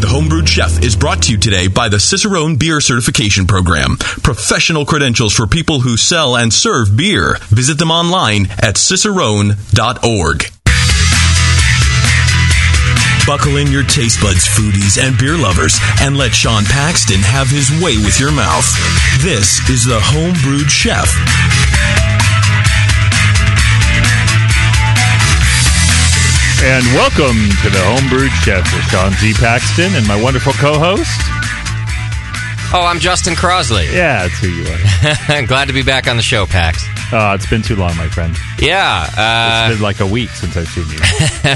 The Homebrewed Chef is brought to you today by the Cicerone Beer Certification Program. Professional credentials for people who sell and serve beer. Visit them online at cicerone.org. Buckle in your taste buds, foodies and beer lovers, and let Sean Paxton have his way with your mouth. This is the Homebrewed Chef. And welcome to the Homebrewed Chef with Sean Z. Paxton and my wonderful co-host. Oh, I'm Justin Crossley. Yeah, that's who you are. Glad to be back on the show, Pax. Uh, it's been too long, my friend. Yeah, it's been like a week since I've seen you.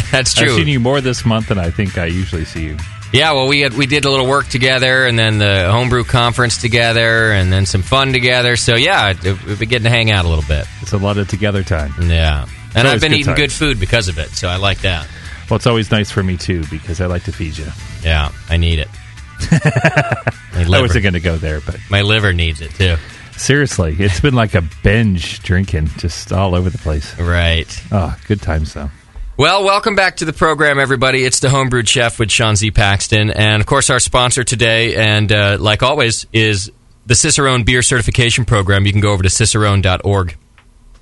that's true. I've seen you more this month than I think I usually see you. Yeah, well, we had, we did a little work together, and then the homebrew conference together, and then some fun together. So yeah, we've been getting to hang out a little bit. It's a lot of together time. Yeah, and I've been good eating times. good food because of it, so I like that. Well, it's always nice for me too because I like to feed you. Yeah, I need it. I wasn't going to go there, but my liver needs it too. seriously, it's been like a binge drinking, just all over the place. Right. Oh, good times though. Well, welcome back to the program, everybody. It's the Homebrewed Chef with Sean Z. Paxton. And of course, our sponsor today, and uh, like always, is the Cicerone Beer Certification Program. You can go over to cicerone.org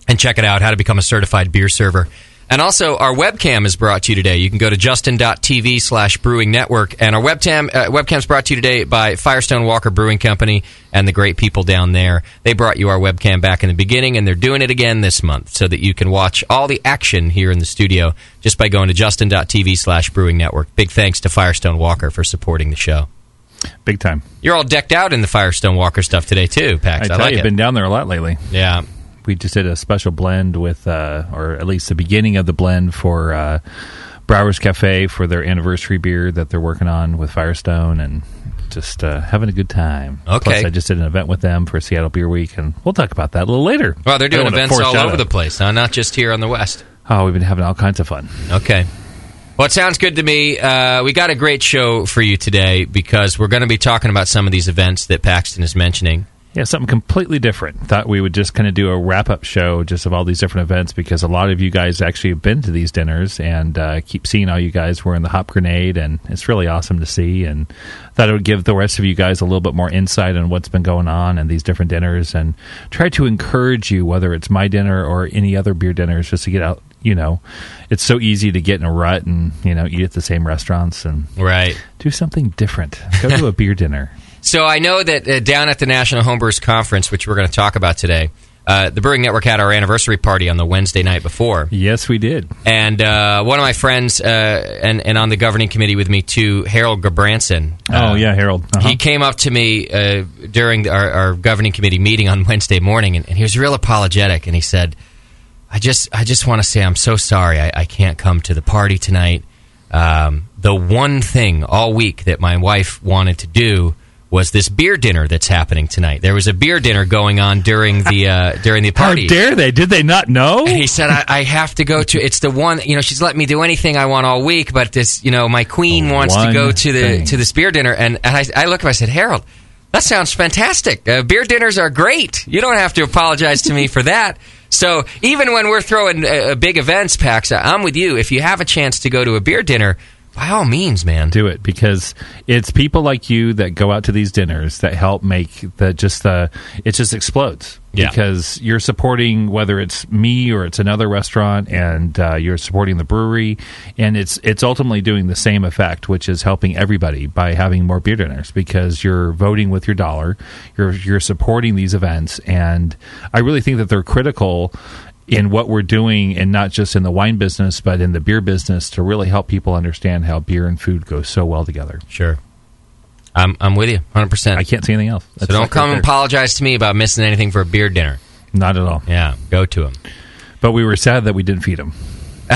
and check it out how to become a certified beer server. And also, our webcam is brought to you today. You can go to justin.tv slash brewing network. And our webcam, uh, webcam is brought to you today by Firestone Walker Brewing Company and the great people down there. They brought you our webcam back in the beginning, and they're doing it again this month so that you can watch all the action here in the studio just by going to justin.tv slash brewing network. Big thanks to Firestone Walker for supporting the show. Big time. You're all decked out in the Firestone Walker stuff today, too, Pax. I I, like you, it. I've been down there a lot lately. yeah. We just did a special blend with, uh, or at least the beginning of the blend for uh, Brouwer's Cafe for their anniversary beer that they're working on with Firestone, and just uh, having a good time. Okay. Plus, I just did an event with them for Seattle Beer Week, and we'll talk about that a little later. Well, they're doing events all over the place, huh? Not just here on the West. Oh, we've been having all kinds of fun. Okay. Well, it sounds good to me. Uh, we got a great show for you today because we're going to be talking about some of these events that Paxton is mentioning. Yeah, something completely different. Thought we would just kind of do a wrap up show just of all these different events because a lot of you guys actually have been to these dinners and uh, keep seeing all you guys wearing the hop grenade, and it's really awesome to see. And thought it would give the rest of you guys a little bit more insight on what's been going on and these different dinners, and try to encourage you, whether it's my dinner or any other beer dinners, just to get out. You know, it's so easy to get in a rut and you know eat at the same restaurants and Right. do something different. Go to a beer dinner. So I know that uh, down at the National Homebrewers Conference, which we're going to talk about today, uh, the Brewing Network had our anniversary party on the Wednesday night before. Yes, we did. And uh, one of my friends, uh, and, and on the governing committee with me too, Harold Gulbransen. Oh uh, yeah, Harold. Uh-huh. He came up to me uh, during our, our governing committee meeting on Wednesday morning, and, and he was real apologetic. And he said, "I just, I just want to say I'm so sorry. I, I can't come to the party tonight. Um, the one thing all week that my wife wanted to do." Was this beer dinner that's happening tonight? There was a beer dinner going on during the uh, during the How party. dare they? Did they not know? And he said, I, I have to go to. It's the one. You know, she's let me do anything I want all week, but this, you know, my queen The wants to go to the thing. to this beer dinner. And, and I, I looked at him. I said, Harold, that sounds fantastic. Uh, beer dinners are great. You don't have to apologize to me for that. So even when we're throwing uh, big events, Pax, I'm with you. If you have a chance to go to a beer dinner, by all means, man. do it because it's people like you that go out to these dinners that help make the just the it just explodes Yeah. because you're supporting whether it's me or it's another restaurant and uh, you're supporting the brewery and it's it's ultimately doing the same effect which is helping everybody by having more beer dinners because you're voting with your dollar you're you're supporting these events and I really think that they're critical in what we're doing and not just in the wine business but in the beer business to really help people understand how beer and food go so well together. Sure. I'm, I'm with you 100%. I can't say anything else. so don't come and apologize to me about missing anything for a beer dinner. Not at all. Yeah, go to them. But we were sad that we didn't feed them.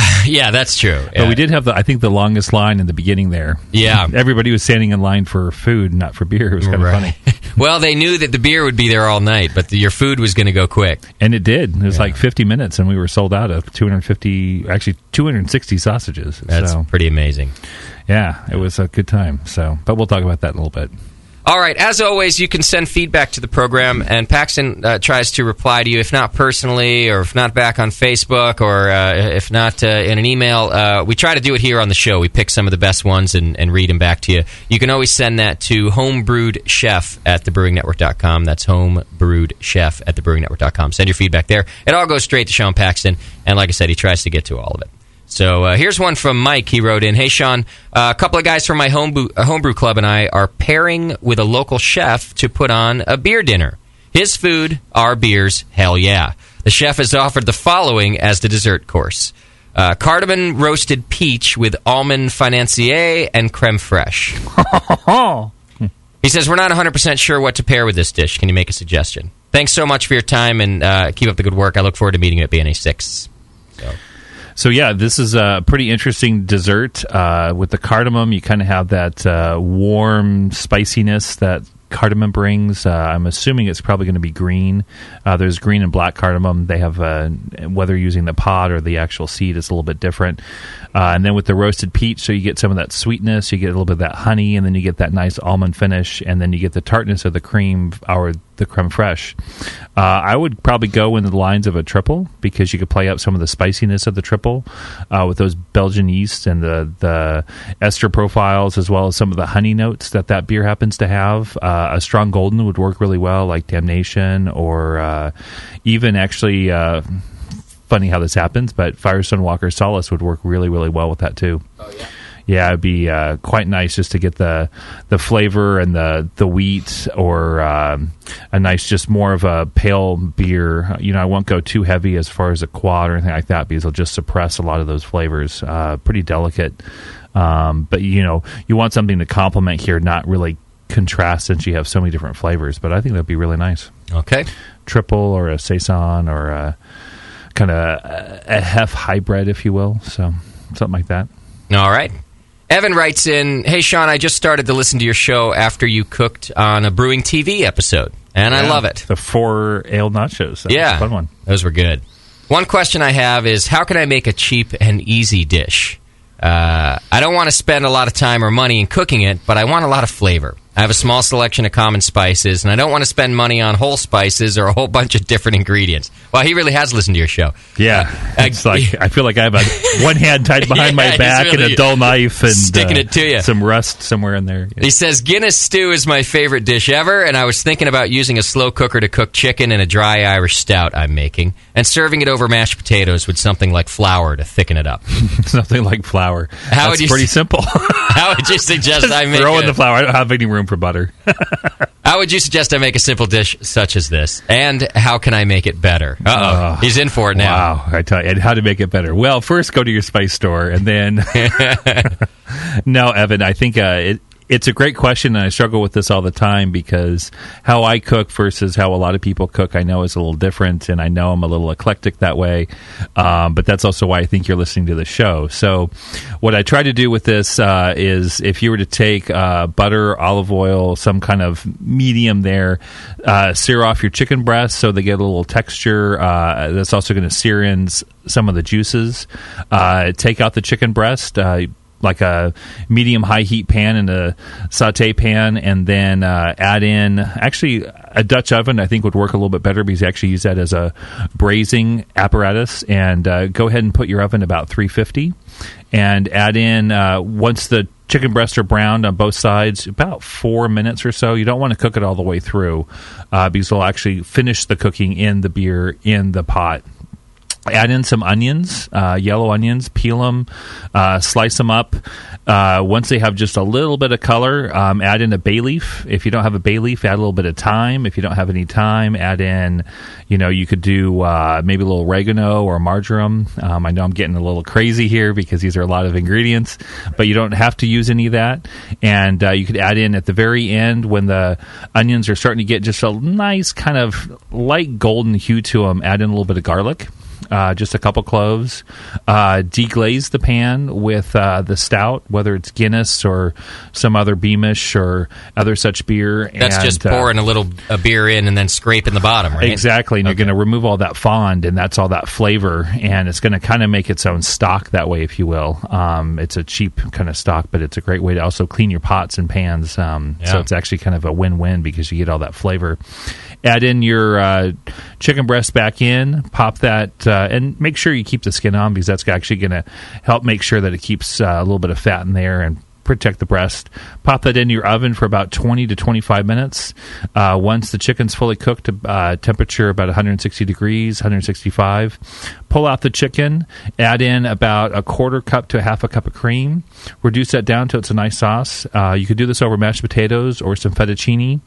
yeah, that's true. But we did have the I think the longest line in the beginning there. Yeah. Everybody was standing in line for food, not for beer. It was kind of Right. funny. well, they knew that the beer would be there all night, but the, your food was going to go quick. And it did. It was like 50 minutes and we were sold out of 250 actually 260 sausages. That's so, pretty amazing. yeah, it was a good time. So, but we'll talk about that in a little bit. All right. As always, you can send feedback to the program, and Paxton uh, tries to reply to you, if not personally, or if not back on Facebook, or uh, if not uh, in an email. Uh, we try to do it here on the show. We pick some of the best ones and, and read them back to you. You can always send that to homebrewedchef at thebrewingnetwork.com. That's homebrewedchef at thebrewingnetwork.com. Send your feedback there. It all goes straight to Sean Paxton, and like I said, he tries to get to all of it. So uh, here's one from Mike. He wrote in, "Hey Sean, uh, a couple of guys from my homebrew, uh, homebrew club and I are pairing with a local chef to put on a beer dinner. His food, our beers. Hell yeah! The chef has offered the following as the dessert course: uh, cardamom roasted peach with almond financier and creme fraiche. he says we're not 100 percent sure what to pair with this dish. Can you make a suggestion? Thanks so much for your time and uh, keep up the good work. I look forward to meeting you at BNA six. So. So yeah, this is a pretty interesting dessert uh, with the cardamom. You kind of have that uh, warm spiciness that cardamom brings. Uh, I'm assuming it's probably going to be green. Uh, there's green and black cardamom. They have uh, whether using the pod or the actual seed is a little bit different. Uh, and then with the roasted peach, so you get some of that sweetness, you get a little bit of that honey, and then you get that nice almond finish, and then you get the tartness of the cream or the creme fraiche. Uh, I would probably go in the lines of a triple because you could play up some of the spiciness of the triple uh, with those Belgian yeasts and the the ester profiles, as well as some of the honey notes that that beer happens to have. Uh, a strong golden would work really well, like Damnation, or uh, even actually uh, funny how this happens, but Firestone Walker Solace would work really, really well with that too. Oh yeah. Yeah, it'd be uh, quite nice just to get the the flavor and the the wheat, or um, a nice, just more of a pale beer. You know, I won't go too heavy as far as a quad or anything like that because it'll just suppress a lot of those flavors. Uh, pretty delicate, um, but you know, you want something to complement here, not really contrast since you have so many different flavors. But I think that'd be really nice. Okay. Triple or a saison or a kind of a, a hef hybrid, if you will. So something like that. All right. Evan writes in, "Hey Sean, I just started to listen to your show after you cooked on a brewing TV episode, and I love it. The four ale nachos. That was yeah, a fun one. Those were good. One question I have is, how can I make a cheap and easy dish? Uh, I don't want to spend a lot of time or money in cooking it, but I want a lot of flavor. I have a small selection of common spices, and I don't want to spend money on whole spices or a whole bunch of different ingredients. Well, he really has listened to your show. Yeah, Uh, it's like I feel like I have a one hand tied behind Yeah, my back and a dull knife and sticking uh, it to you. Some rust somewhere in there. He says Guinness stew is my favorite dish ever, and I was thinking about using a slow cooker to cook chicken in a dry Irish stout I'm making, and serving it over mashed potatoes with something like flour to thicken it up. Something like flour. How That's would you pretty simple. How would you suggest I make Throw in the flour. I don't have any room for butter. How would you suggest I make a simple dish such as this? And how can I make it better? Uh oh. He's in for it now. Wow, I tell you, and how to make it better. Well, first go to your spice store, and then. no, Evan, I think uh, it, it's a great question, and I struggle with this all the time because how I cook versus how a lot of people cook, I know is a little different, and I know I'm a little eclectic that way. Um, but that's also why I think you're listening to the show. So, what I try to do with this uh, is if you were to take uh, butter, olive oil, some kind of medium there, uh, sear off your chicken breasts so they get a little texture. Uh, that's also going to sear in some of the juices. Uh, take out the chicken breast. Like a medium high heat pan and a saute pan, and then uh, add in actually a Dutch oven. I think would work a little bit better because you actually use that as a braising apparatus. And uh, go ahead and put your oven about 350, and add in uh, once the chicken breasts are browned on both sides, about four minutes or so. You don't want to cook it all the way through uh, because it'll actually finish the cooking in the beer in the pot add in some onions, uh, yellow onions, peel them, uh, slice them up. Uh, once they have just a little bit of color, um, add in a bay leaf. If you don't have a bay leaf, add a little bit of thyme. If you don't have any thyme, add in, you know, you could do uh, maybe a little oregano or marjoram. Um, I know I'm getting a little crazy here because these are a lot of ingredients, but you don't have to use any of that. And uh, you could add in at the very end when the onions are starting to get just a nice kind of light golden hue to them, add in a little bit of garlic uh, just a couple cloves. Uh, deglaze the pan with uh, the stout, whether it's Guinness or some other Beamish or other such beer. That's and, just uh, pouring a little a beer in and then scraping the bottom, right? Exactly, and Okay. you're going to remove all that fond, and that's all that flavor, and it's going to kind of make its own stock that way, if you will. Um, it's a cheap kind of stock, but it's a great way to also clean your pots and pans. Um, So it's actually kind of a win-win because you get all that flavor. Add in your uh, chicken breast back in, pop that, uh, and make sure you keep the skin on because that's actually going to help make sure that it keeps uh, a little bit of fat in there and protect the breast. Pop that into your oven for about 20 to 25 minutes. Uh, once the chicken's fully cooked, uh, temperature about 160 degrees, 165. Pull out the chicken, add in about a quarter cup to a half a cup of cream. Reduce that down till it's a nice sauce. Uh, you could do this over mashed potatoes or some fettuccine. You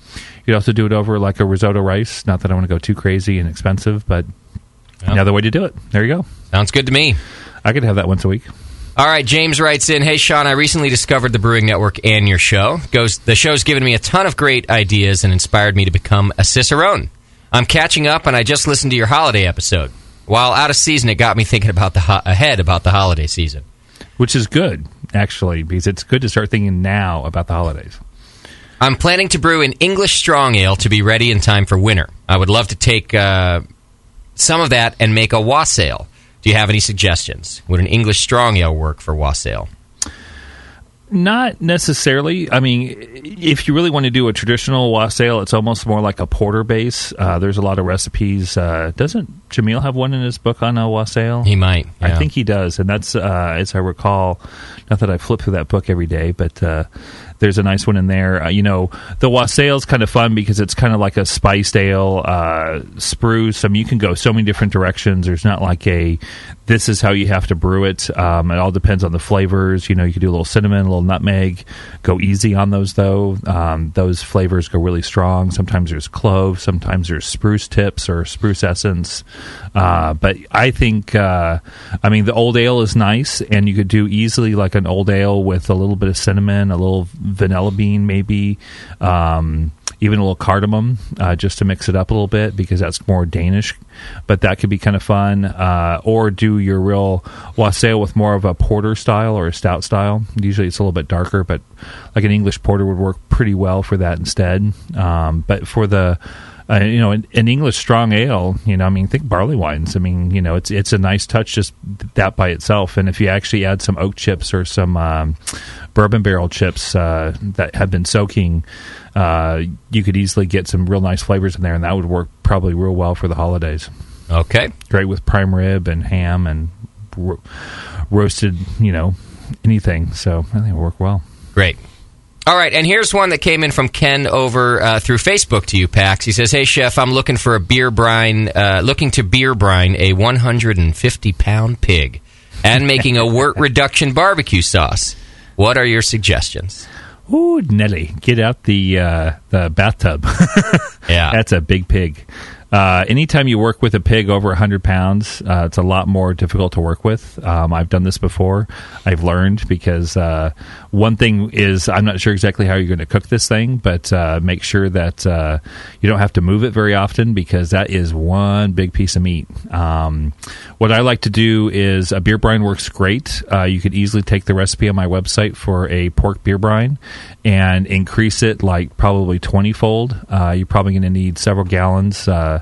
could also do it over like a risotto rice. Not that I want to go too crazy and expensive, but Yeah. another way to do it. There you go. Sounds good to me. I could have that once a week. All right, James writes in, "Hey Sean, I recently discovered the Brewing Network and your show. Goes the show's given me a ton of great ideas and inspired me to become a cicerone. I'm catching up, and I just listened to your holiday episode. While out of season, it got me thinking about the ho- ahead about the holiday season. which is good actually because it's good to start thinking now about the holidays. I'm planning to brew an English strong ale to be ready in time for winter. I would love to take uh, some of that and make a wassail. Do you have any suggestions? Would an English strong ale work for wassail? Not necessarily. I mean, if you really want to do a traditional wassail, it's almost more like a porter base. Uh, there's a lot of recipes. Uh, doesn't Jamil have one in his book on a wassail? He might. I think he does, and that's uh, as I recall. Not that I flip through that book every day, but uh, there's a nice one in there. Uh, you know, the wassail's kind of fun because it's kind of like a spiced ale, uh, spruce. I mean, you can go so many different directions. There's not like a this is how you have to brew it. Um, it all depends on the flavors. You know, you can do a little cinnamon, a little nutmeg. Go easy on those though. Um, those flavors go really strong. Sometimes there's clove. Sometimes there's spruce tips or spruce essence. Uh, but I think, uh, I mean, the old ale is nice, and you could do easily like an old ale with a little bit of cinnamon, a little vanilla bean, maybe. Um, even a little cardamom uh, just to mix it up a little bit because that's more Danish. But that could be kind of fun. Uh, or do your real wassail with more of a porter style or a stout style. Usually it's a little bit darker, but like an English porter would work pretty well for that instead. Um, but for the uh, you know, an, an English strong ale, you know, I mean, think barley wines. I mean, you know, it's it's a nice touch just that by itself. And if you actually add some oak chips or some um, bourbon barrel chips uh, that have been soaking, uh, you could easily get some real nice flavors in there, and that would work probably real well for the holidays. Okay. Great with prime rib and ham and ro- roasted, you know, anything. So I think it would work well. Great. All right, and here's one that came in from Ken over uh, through Facebook to you, Pax. He says, "Hey, chef, I'm looking for a beer brine, uh, looking to beer brine a 150 pound pig, and making a wort reduction barbecue sauce. What are your suggestions?" Ooh, Nelly, get out the uh, the bathtub. Yeah, That's a big pig. Uh, anytime you work with a pig over 100 pounds, uh, it's a lot more difficult to work with. Um, I've done this before. I've learned because uh, one thing is I'm not sure exactly how you're going to cook this thing, but uh, make sure that uh, you don't have to move it very often because that is one big piece of meat. Um, what I like to do is a beer brine works great. Uh, you could easily take the recipe on my website for a pork beer brine and increase it like probably 20 fold. You're probably going to need several gallons, uh,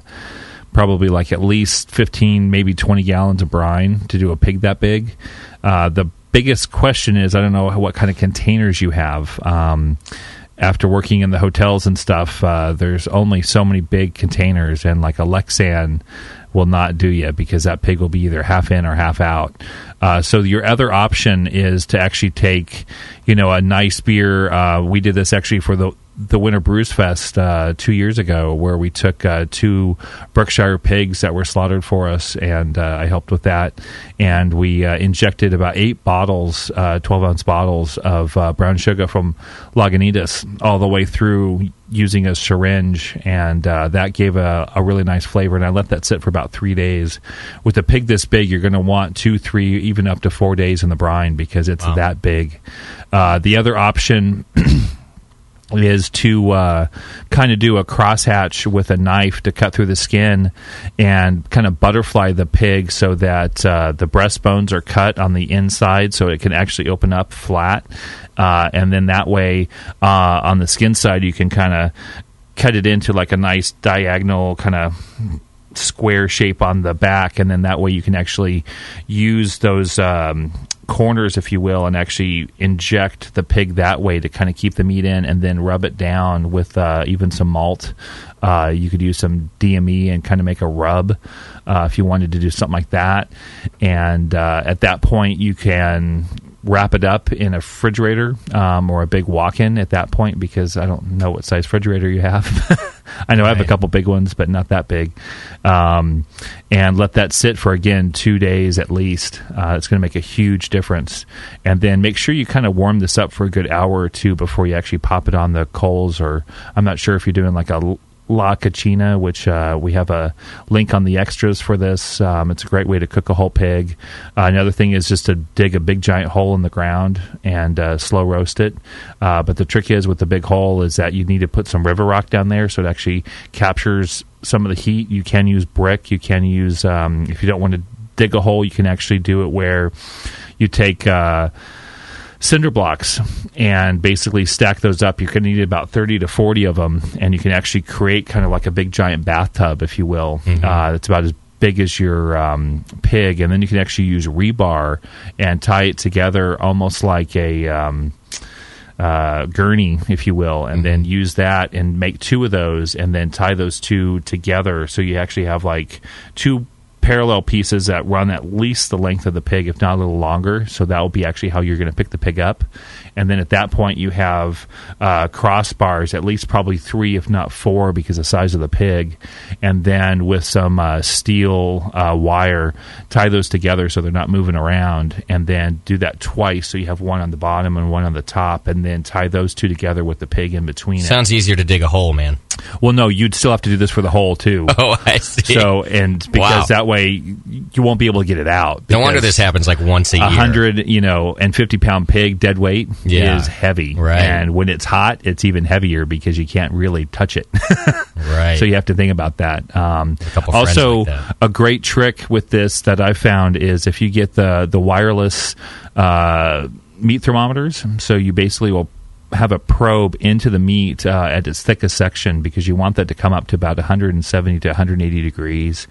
probably like at least 15, maybe 20 gallons of brine to do a pig that big. Uh, the biggest question is I don't know what kind of containers you have. Um, after working in the hotels and stuff, uh, there's only so many big containers, and like a Lexan will not do you because that pig will be either half in or half out. Uh, so your other option is to actually take, you know, a nice beer. Uh, we did this actually for the the Winter Brews Fest uh, two years ago, where we took uh, two Berkshire pigs that were slaughtered for us, and uh, I helped with that. And we uh, injected about eight bottles, uh, twelve ounce bottles of uh, brown sugar from Lagunitas, all the way through using a syringe, and uh, that gave a, a really nice flavor. And I let that sit for about three days. With a pig this big, you're going to want two, three, even up to four days in the brine because it's Wow. that big. Uh, the other option is to uh, kind of do a crosshatch with a knife to cut through the skin and kind of butterfly the pig so that uh, the breastbones are cut on the inside so it can actually open up flat. Uh, and then that way, uh, on the skin side, you can kind of cut it into like a nice diagonal kind of square shape on the back, and then that way you can actually use those um, corners, if you will, and actually inject the pig that way to kind of keep the meat in, and then rub it down with uh, even some malt. Uh, you could use some DME and kind of make a rub uh, if you wanted to do something like that. And uh, at that point, you can wrap it up in a refrigerator um, or a big walk-in at that point because I don't know what size refrigerator you have. I know right. I have a couple big ones, but not that big. Um, and let that sit for again two days at least. Uh, it's going to make a huge difference. And then make sure you kind of warm this up for a good hour or two before you actually pop it on the coals. Or I'm not sure if you're doing like a La Cocina, which uh, we have a link on the extras for this. Um, it's a great way to cook a whole pig. Uh, another thing is just to dig a big giant hole in the ground and uh, slow roast it. Uh, but the trick is with the big hole is that you need to put some river rock down there so it actually captures some of the heat. You can use brick. You can use um, if you don't want to dig a hole, you can actually do it where you take uh, cinder blocks and basically stack those up. You're going to need about 30 to 40 of them, and you can actually create kind of like a big giant bathtub, if you will. Mm-hmm. Uh, it's about as big as your um, pig, and then you can actually use rebar and tie it together almost like a. Um, uh, gurney, if you will, and mm-hmm. then use that and make two of those, and then tie those two together. So you actually have like two parallel pieces that run at least the length of the pig, if not a little longer. So that will be actually how you're going to pick the pig up. And then at that point, you have uh, crossbars, at least probably three, if not four, because of the size of the pig. And then with some uh, steel uh, wire, tie those together so they're not moving around. And then do that twice. So you have one on the bottom and one on the top. And then tie those two together with the pig in between. Sounds it. easier to dig a hole, man. Well, no, you'd still have to do this for the hole, too. Oh, I see. So, and because wow. that way you won't be able to get it out. No wonder this happens like once a year. A hundred, you know, and 50 pound pig dead weight yeah. is heavy. Right. And when it's hot, it's even heavier because you can't really touch it. right. So you have to think about that. Um, a also, like that. a great trick with this that I found is if you get the the wireless uh, meat thermometers. So you basically will have a probe into the meat uh, at its thickest section because you want that to come up to about 170 to 180 degrees,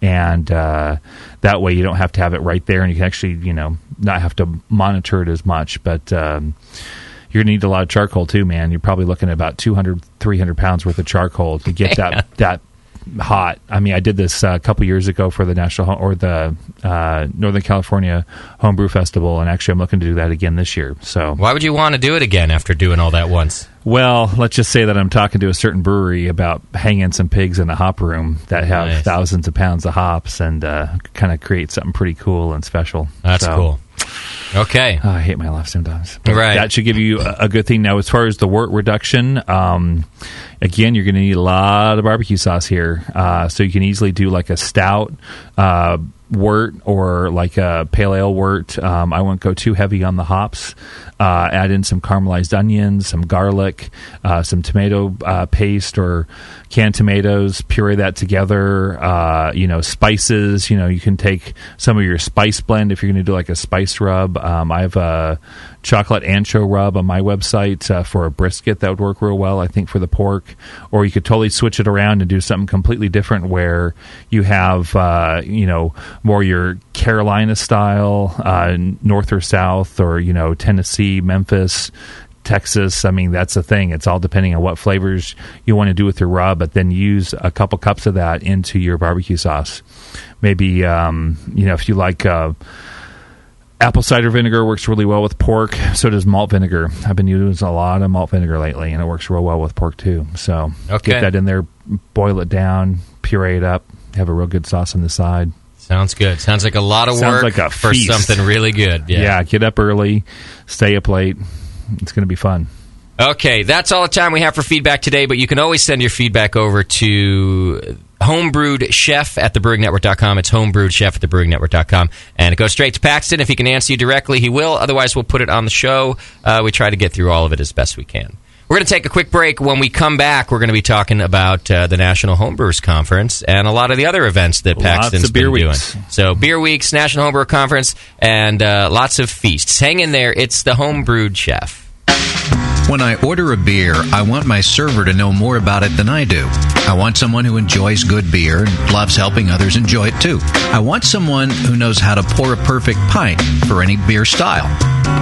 and uh, that way you don't have to have it right there, and you can actually you know not have to monitor it as much. But um, you're gonna need a lot of charcoal too, man. You're probably looking at about 200, 300 pounds worth of charcoal to get that that hot. I mean, I did this uh, a couple years ago for the national or the uh, Northern California Homebrew Festival, and actually, I'm looking to do that again this year. So, why would you want to do it again after doing all that once? Well, let's just say that I'm talking to a certain brewery about hanging some pigs in a hop room that have nice. thousands of pounds of hops and uh, kind of create something pretty cool and special. That's so, cool. Okay. Oh, I hate my life sometimes. But right. That should give you a, a, good thing. Now, as far as the wort reduction, um, again, you're going to need a lot of barbecue sauce here. Uh, so you can easily do like a stout. Uh, wort or like a pale ale wort. Um, I won't go too heavy on the hops. Uh, add in some caramelized onions, some garlic, uh, some tomato uh, paste or canned tomatoes, puree that together. Uh, you know, spices. You know, you can take some of your spice blend if you're going to do like a spice rub. Um, I have a chocolate ancho rub on my website uh, for a brisket that would work real well. I think for the pork, or you could totally switch it around and do something completely different where you have uh, you know more your Carolina style, uh, north or south, or you know Tennessee, Memphis Texas. I mean, that's the thing. It's all depending on what flavors you want to do with your rub, but then use a couple cups of that into your barbecue sauce. Maybe, um, you know, if you like uh, apple cider vinegar, works really well with pork. So does malt vinegar. I've been using a lot of malt vinegar lately, and it works real well with pork too. So okay. get that in there, boil it down, puree it up, have a real good sauce on the side. Sounds good. Sounds like a lot of Sounds work like for something really good. Yeah. yeah, get up early, stay up late it's going to be fun. Okay, that's all the time we have for feedback today, but you can always send your feedback over to homebrewed chef at thebrewingnetwork.com. It's homebrewed chef at thebrewingnetwork.com. And it goes straight to Paxton. If he can answer you directly, he will. Otherwise, we'll put it on the show. Uh, we try to get through all of it as best we can. We're going to take a quick break. When we come back, we're going to be talking about uh, the National Homebrewers Conference and a lot of the other events that Lots Paxton's of beer been weeks. doing. So, Beer Weeks, National Homebrewer Conference, and uh, lots of feasts. Hang in there. It's the Homebrewed Chef. When I order a beer, I want my server to know more about it than I do. I want someone who enjoys good beer and loves helping others enjoy it too. I want someone who knows how to pour a perfect pint for any beer style.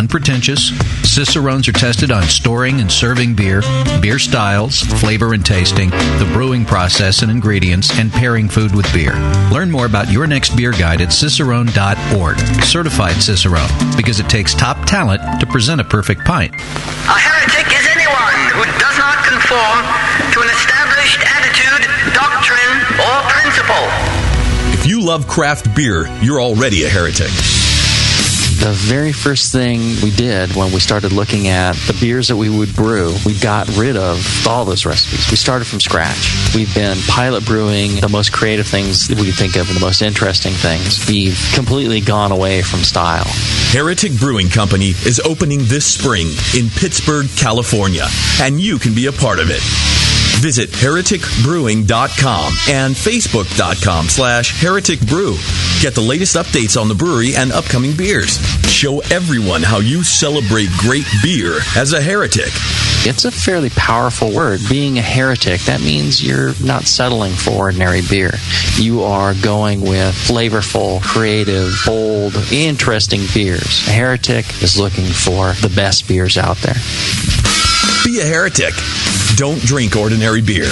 unpretentious, Cicerones are tested on storing and serving beer, beer styles, flavor and tasting, the brewing process and ingredients, and pairing food with beer. Learn more about your next beer guide at cicerone.org. Certified Cicerone, because it takes top talent to present a perfect pint. A heretic is anyone who does not conform to an established attitude, doctrine, or principle. If you love craft beer, you're already a heretic. The very first thing we did when we started looking at the beers that we would brew, we got rid of all those recipes. We started from scratch. We've been pilot brewing the most creative things that we could think of and the most interesting things. We've completely gone away from style. Heretic Brewing Company is opening this spring in Pittsburg, California, and you can be a part of it. Visit hereticbrewing.com and facebook.com slash hereticbrew. Get the latest updates on the brewery and upcoming beers. Show everyone how you celebrate great beer as a heretic. It's a fairly powerful word. Being a heretic, that means you're not settling for ordinary beer. You are going with flavorful, creative, bold, interesting beers. A heretic is looking for the best beers out there. Be a heretic. Don't drink ordinary beer.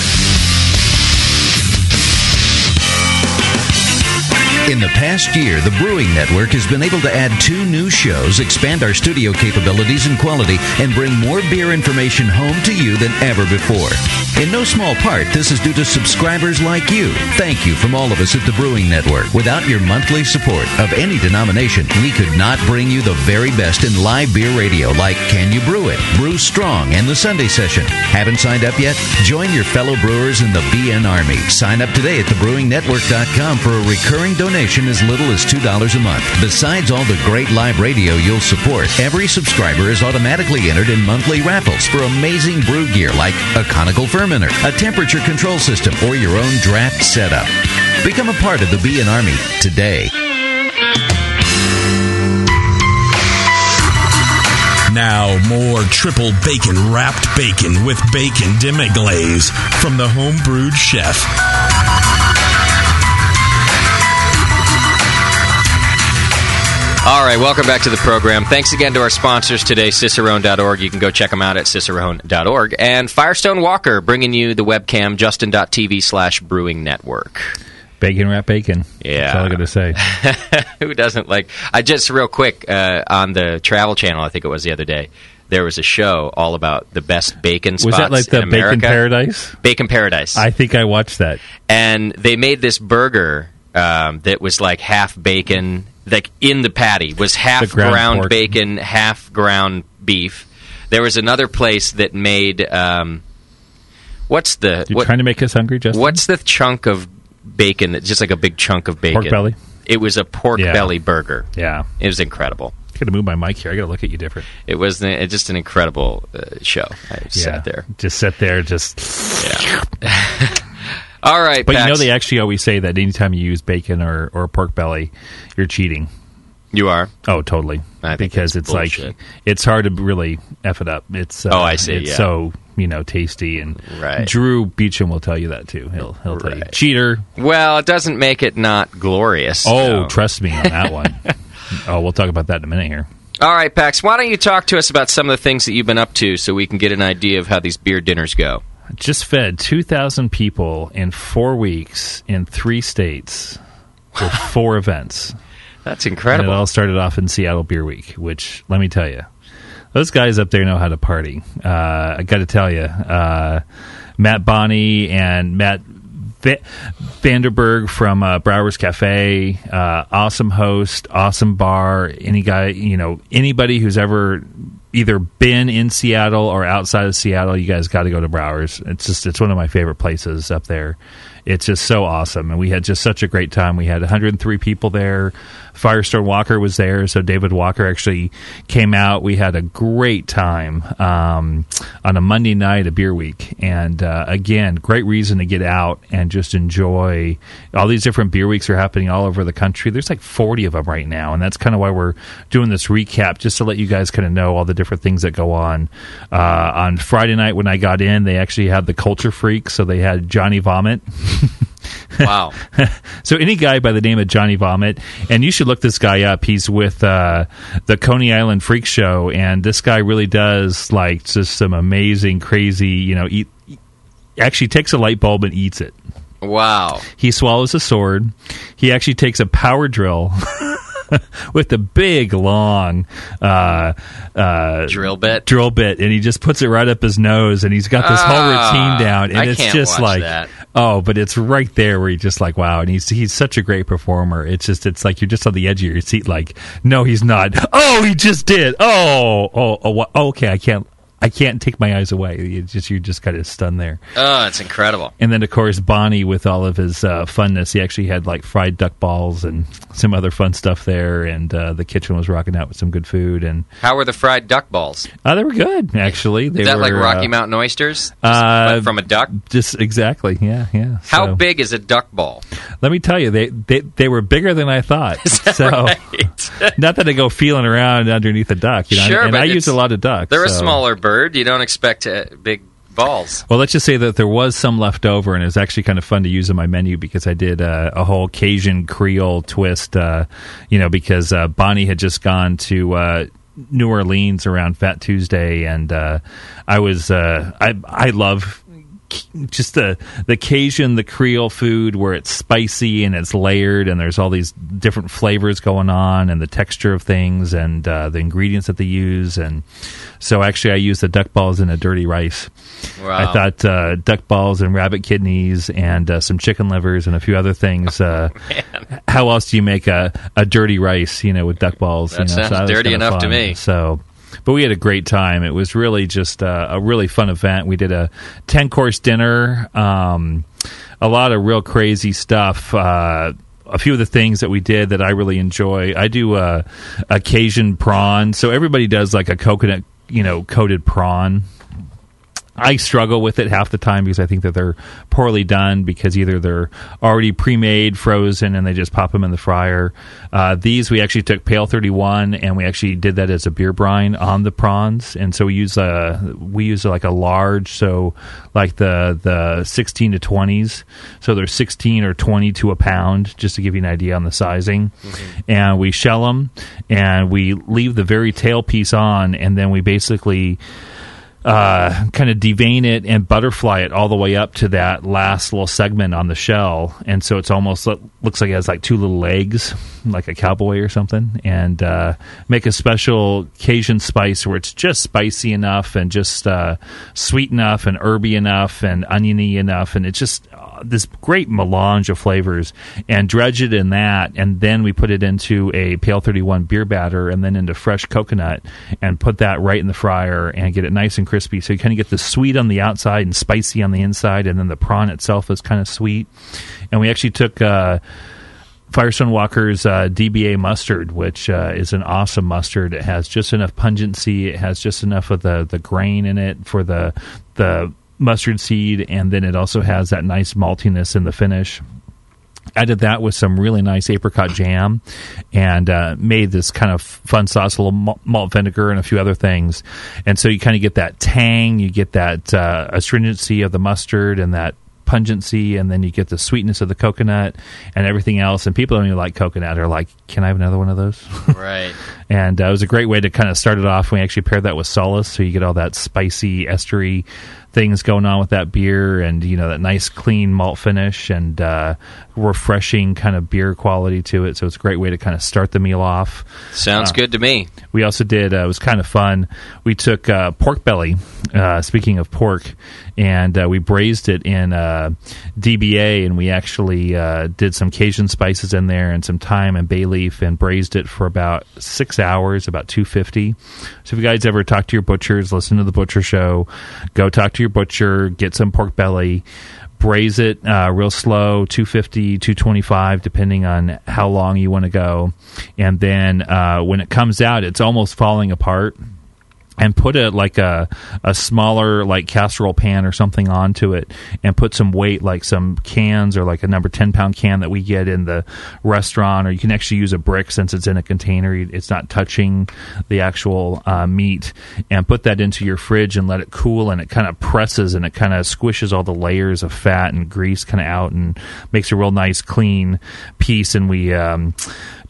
In the past year, the Brewing Network has been able to add two new shows, expand our studio capabilities and quality, and bring more beer information home to you than ever before. In no small part, this is due to subscribers like you. Thank you from all of us at the Brewing Network. Without your monthly support of any denomination, we could not bring you the very best in live beer radio like Can You Brew It, Brew Strong, and the Sunday Session. Haven't signed up yet? Join your fellow brewers in the BN Army. Sign up today at thebrewingnetwork.com for a recurring donation as little as $2 a month. Besides all the great live radio you'll support, every subscriber is automatically entered in monthly raffles for amazing brew gear like a conical fermenter, a temperature control system, or your own draft setup. Become a part of the BN Army today. Now, more triple bacon wrapped bacon with bacon demi glaze from the homebrewed chef. All right, welcome back to the program. Thanks again to our sponsors today, Cicerone.org. You can go check them out at Cicerone.org. And Firestone Walker bringing you the webcam, Justin.tv slash brewing network. Bacon wrap bacon. Yeah. That's all I got to say. Who doesn't like? I just real quick uh, on the Travel Channel. I think it was the other day. There was a show all about the best bacon spots. Was that like the Bacon. Paradise? Bacon Paradise. I think I watched that. and they made this burger um, that was like half bacon, like in the patty was half ground ground bacon, half ground beef. There was another place that made um, what's the You what, trying to make us hungry, Justin? what's the chunk of bacon that's just like a big chunk of bacon? Pork belly? It was a pork Yeah. belly burger. Yeah. It was incredible. I got to move my mic here. I got to look at you different. It was the, it's just an incredible uh, show. I Yeah. sat there. Just sit there. Just. All right, But you know they actually always say that anytime you use bacon or, or pork belly, you're cheating. you are. Oh, totally. Because it's bullshit. like it's hard to really f it up. It's uh, Oh, I see, It's yeah. so you know tasty and Right. Drew Beechum will tell you that too. He'll he'll tell you cheater. Well, it doesn't make it not glorious. Oh, trust me on that one. oh, we'll talk about that in a minute here. All right, Pax, why don't you talk to us about some of the things that you've been up to so we can get an idea of how these beer dinners go? Just fed two thousand people in four weeks in three states with four events. That's And it incredible. all started off in Seattle Beer Week, which let me tell you, Those guys up there know how to party. Uh, I got to tell you, uh, Matt Bonney and Matt Va- Vanderberg from uh, Brouwer's Cafe, uh, awesome host, awesome bar. Any guy, you know, anybody who's ever either been in Seattle or outside of Seattle, you guys got to go to Brouwer's. It's just it's one of my favorite places up there. It's just so awesome, and we had just such a great time. We had 103 people there. Firestone Walker was there, so David Walker actually came out. We had a great time um, on a Monday night, a beer week, and uh, again, great reason to get out and just enjoy. All these different beer weeks are happening all over the country. There's like 40 of them right now, and that's kind of why we're doing this recap, just to let you guys kind of know all the different things that go on. Uh, on Friday night when I got in, they actually had the Culture Freak, so they had Johnny Vomit. Wow. so any guy by the name of Johnny Vomit, and you should look this guy up. He's with uh, the Coney Island Freak Show, and this guy really does like just some amazing, crazy. You know, eat. Actually, takes a light bulb and eats it. Wow. He swallows a sword. He actually takes a power drill. with the big long uh, uh, Drill bit. drill bit, and he just puts it right up his nose, and he's got this whole Ah, routine down, and I it's just like, that. Oh, but it's right there where he's just like, wow, and he's he's such a great performer. It's just it's like you're just on the edge of your seat, like, no, he's not. Oh, he just did. Oh, oh, oh, okay, I can't. I can't take my eyes away. You just you're just kind of stunned there. Oh, it's incredible. And then, of course, Bonney, with all of his uh, funness, he actually had like fried duck balls and some other fun stuff there. And uh, the kitchen was rocking out with some good food. And How were the fried duck balls? uh, they were good, actually. They Is that were, like Rocky uh, Mountain oysters? Uh, from a duck? Just exactly, yeah, yeah. How So, big is a duck ball? Let me tell you, they they, they were bigger than I thought. so, Right. not that I go feeling around underneath a duck, you know. Sure, and but I use a lot of ducks. They're a smaller bird. You don't expect uh, big balls. Well, let's just say that there was some left over, and it was actually kind of fun to use in my menu because I did uh, a whole Cajun Creole twist. Uh, you know, because uh, Bonney had just gone to. Uh, New Orleans around Fat Tuesday, and uh, I was I I love just the the Cajun, the Creole food where it's spicy and it's layered, and there's all these different flavors going on, and the texture of things, and uh, the ingredients that they use, and so actually I used the duck balls in a dirty rice. Wow. I thought uh, duck balls and rabbit kidneys and uh, some chicken livers and a few other things. Uh, how else do you make a, a dirty rice? You know, with duck balls. That you know? sounds that dirty enough to me. So, but we had a great time. It was really just uh, a really fun event. We did a ten course dinner. Um, a lot of real crazy stuff. Uh, a few of the things that we did that I really enjoy. I do uh, a Cajun prawn. So everybody does like a coconut, you know, coated prawn. I struggle with it half the time because I think that they're poorly done because either they're already pre-made, frozen, and they just pop them in the fryer. Uh, these we actually took Pale Thirty One and we actually did that as a beer brine on the prawns, and so we use a we use like a large, so like the the sixteen to twenties, so they're sixteen or twenty to a pound, just to give you an idea on the sizing, and we shell them and we leave the very tail piece on, and then we basically uh, kind of devein it and butterfly it all the way up to that last little segment on the shell, and so it's almost lo- looks like it has like two little legs, like a cowboy or something. And uh, make a special Cajun spice where it's just spicy enough and just uh, sweet enough and herby enough and oniony enough, and it's just uh, this great melange of flavors. And dredge it in that, and then we put it into a Pale Thirty One beer batter, and then into fresh coconut, and put that right in the fryer and get it nice and crispy. So you kind of get the sweet on the outside and spicy on the inside, and then the prawn itself is kind of sweet. And we actually took. Uh, Firestone Walker's uh, DBA mustard, which uh, is an awesome mustard. It has just enough pungency. It has just enough of the, the grain in it for the the mustard seed, and then it also has that nice maltiness in the finish. I did that with some really nice apricot jam and uh, made this kind of fun sauce, a little malt vinegar and a few other things. And so you kind of get that tang, you get that uh, astringency of the mustard and that pungency, and then you get the sweetness of the coconut and everything else. And people don't even like coconut are like, can I have another one of those? Right. and uh, it was a great way to kind of start it off. We actually paired that with solace, so you get all that spicy, estery things going on with that beer, and you know that nice clean malt finish and uh, refreshing kind of beer quality to it. So it's a great way to kind of start the meal off. Sounds Uh, good to me. We also did. Uh, it was kind of fun. We took uh, pork belly. Uh, speaking of pork, and uh, we braised it in uh, DBA, and we actually uh, did some Cajun spices in there and some thyme and bay leaf, and braised it for about six hours, about two fifty. So if you guys ever talk to your butchers, listen to the butcher show, go talk to your butcher, get some pork belly braise it uh, real slow 250 225 depending on how long you want to go and then uh, when it comes out it's almost falling apart and put a like a a smaller like casserole pan or something onto it and put some weight like some cans or like a number 10 pound can that we get in the restaurant or you can actually use a brick since it's in a container. It's not touching the actual uh, meat and put that into your fridge and let it cool and it kind of presses and it kind of squishes all the layers of fat and grease kind of out and makes a real nice clean piece. And we um,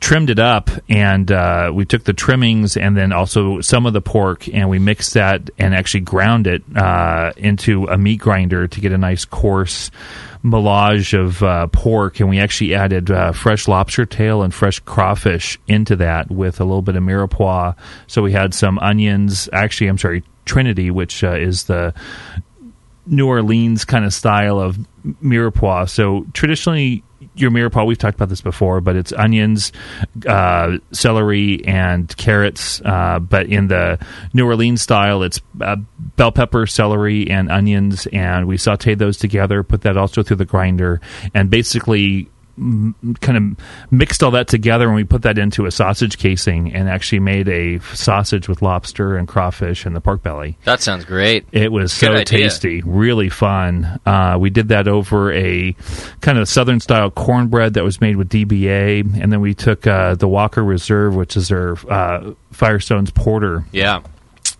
trimmed it up and uh, we took the trimmings and then also some of the pork and we mixed that and actually ground it uh, into a meat grinder to get a nice coarse melange of uh, pork and we actually added uh, fresh lobster tail and fresh crawfish into that with a little bit of mirepoix so we had some onions actually i'm sorry trinity which uh, is the New Orleans kind of style of mirepoix. So traditionally, your mirepoix, we've talked about this before, but it's onions, uh, celery, and carrots. Uh, but in the New Orleans style, it's uh, bell pepper, celery, and onions, and we saute those together. Put that also through the grinder, and basically kind of mixed all that together and we put that into a sausage casing and actually made a sausage with lobster and crawfish and the pork belly. That sounds great. It was Good so idea. tasty, really fun. Uh, we did that over a kind of southern style cornbread that was made with DBA, and then we took uh, the Walker Reserve, which is their uh, Firestone's porter, Yeah.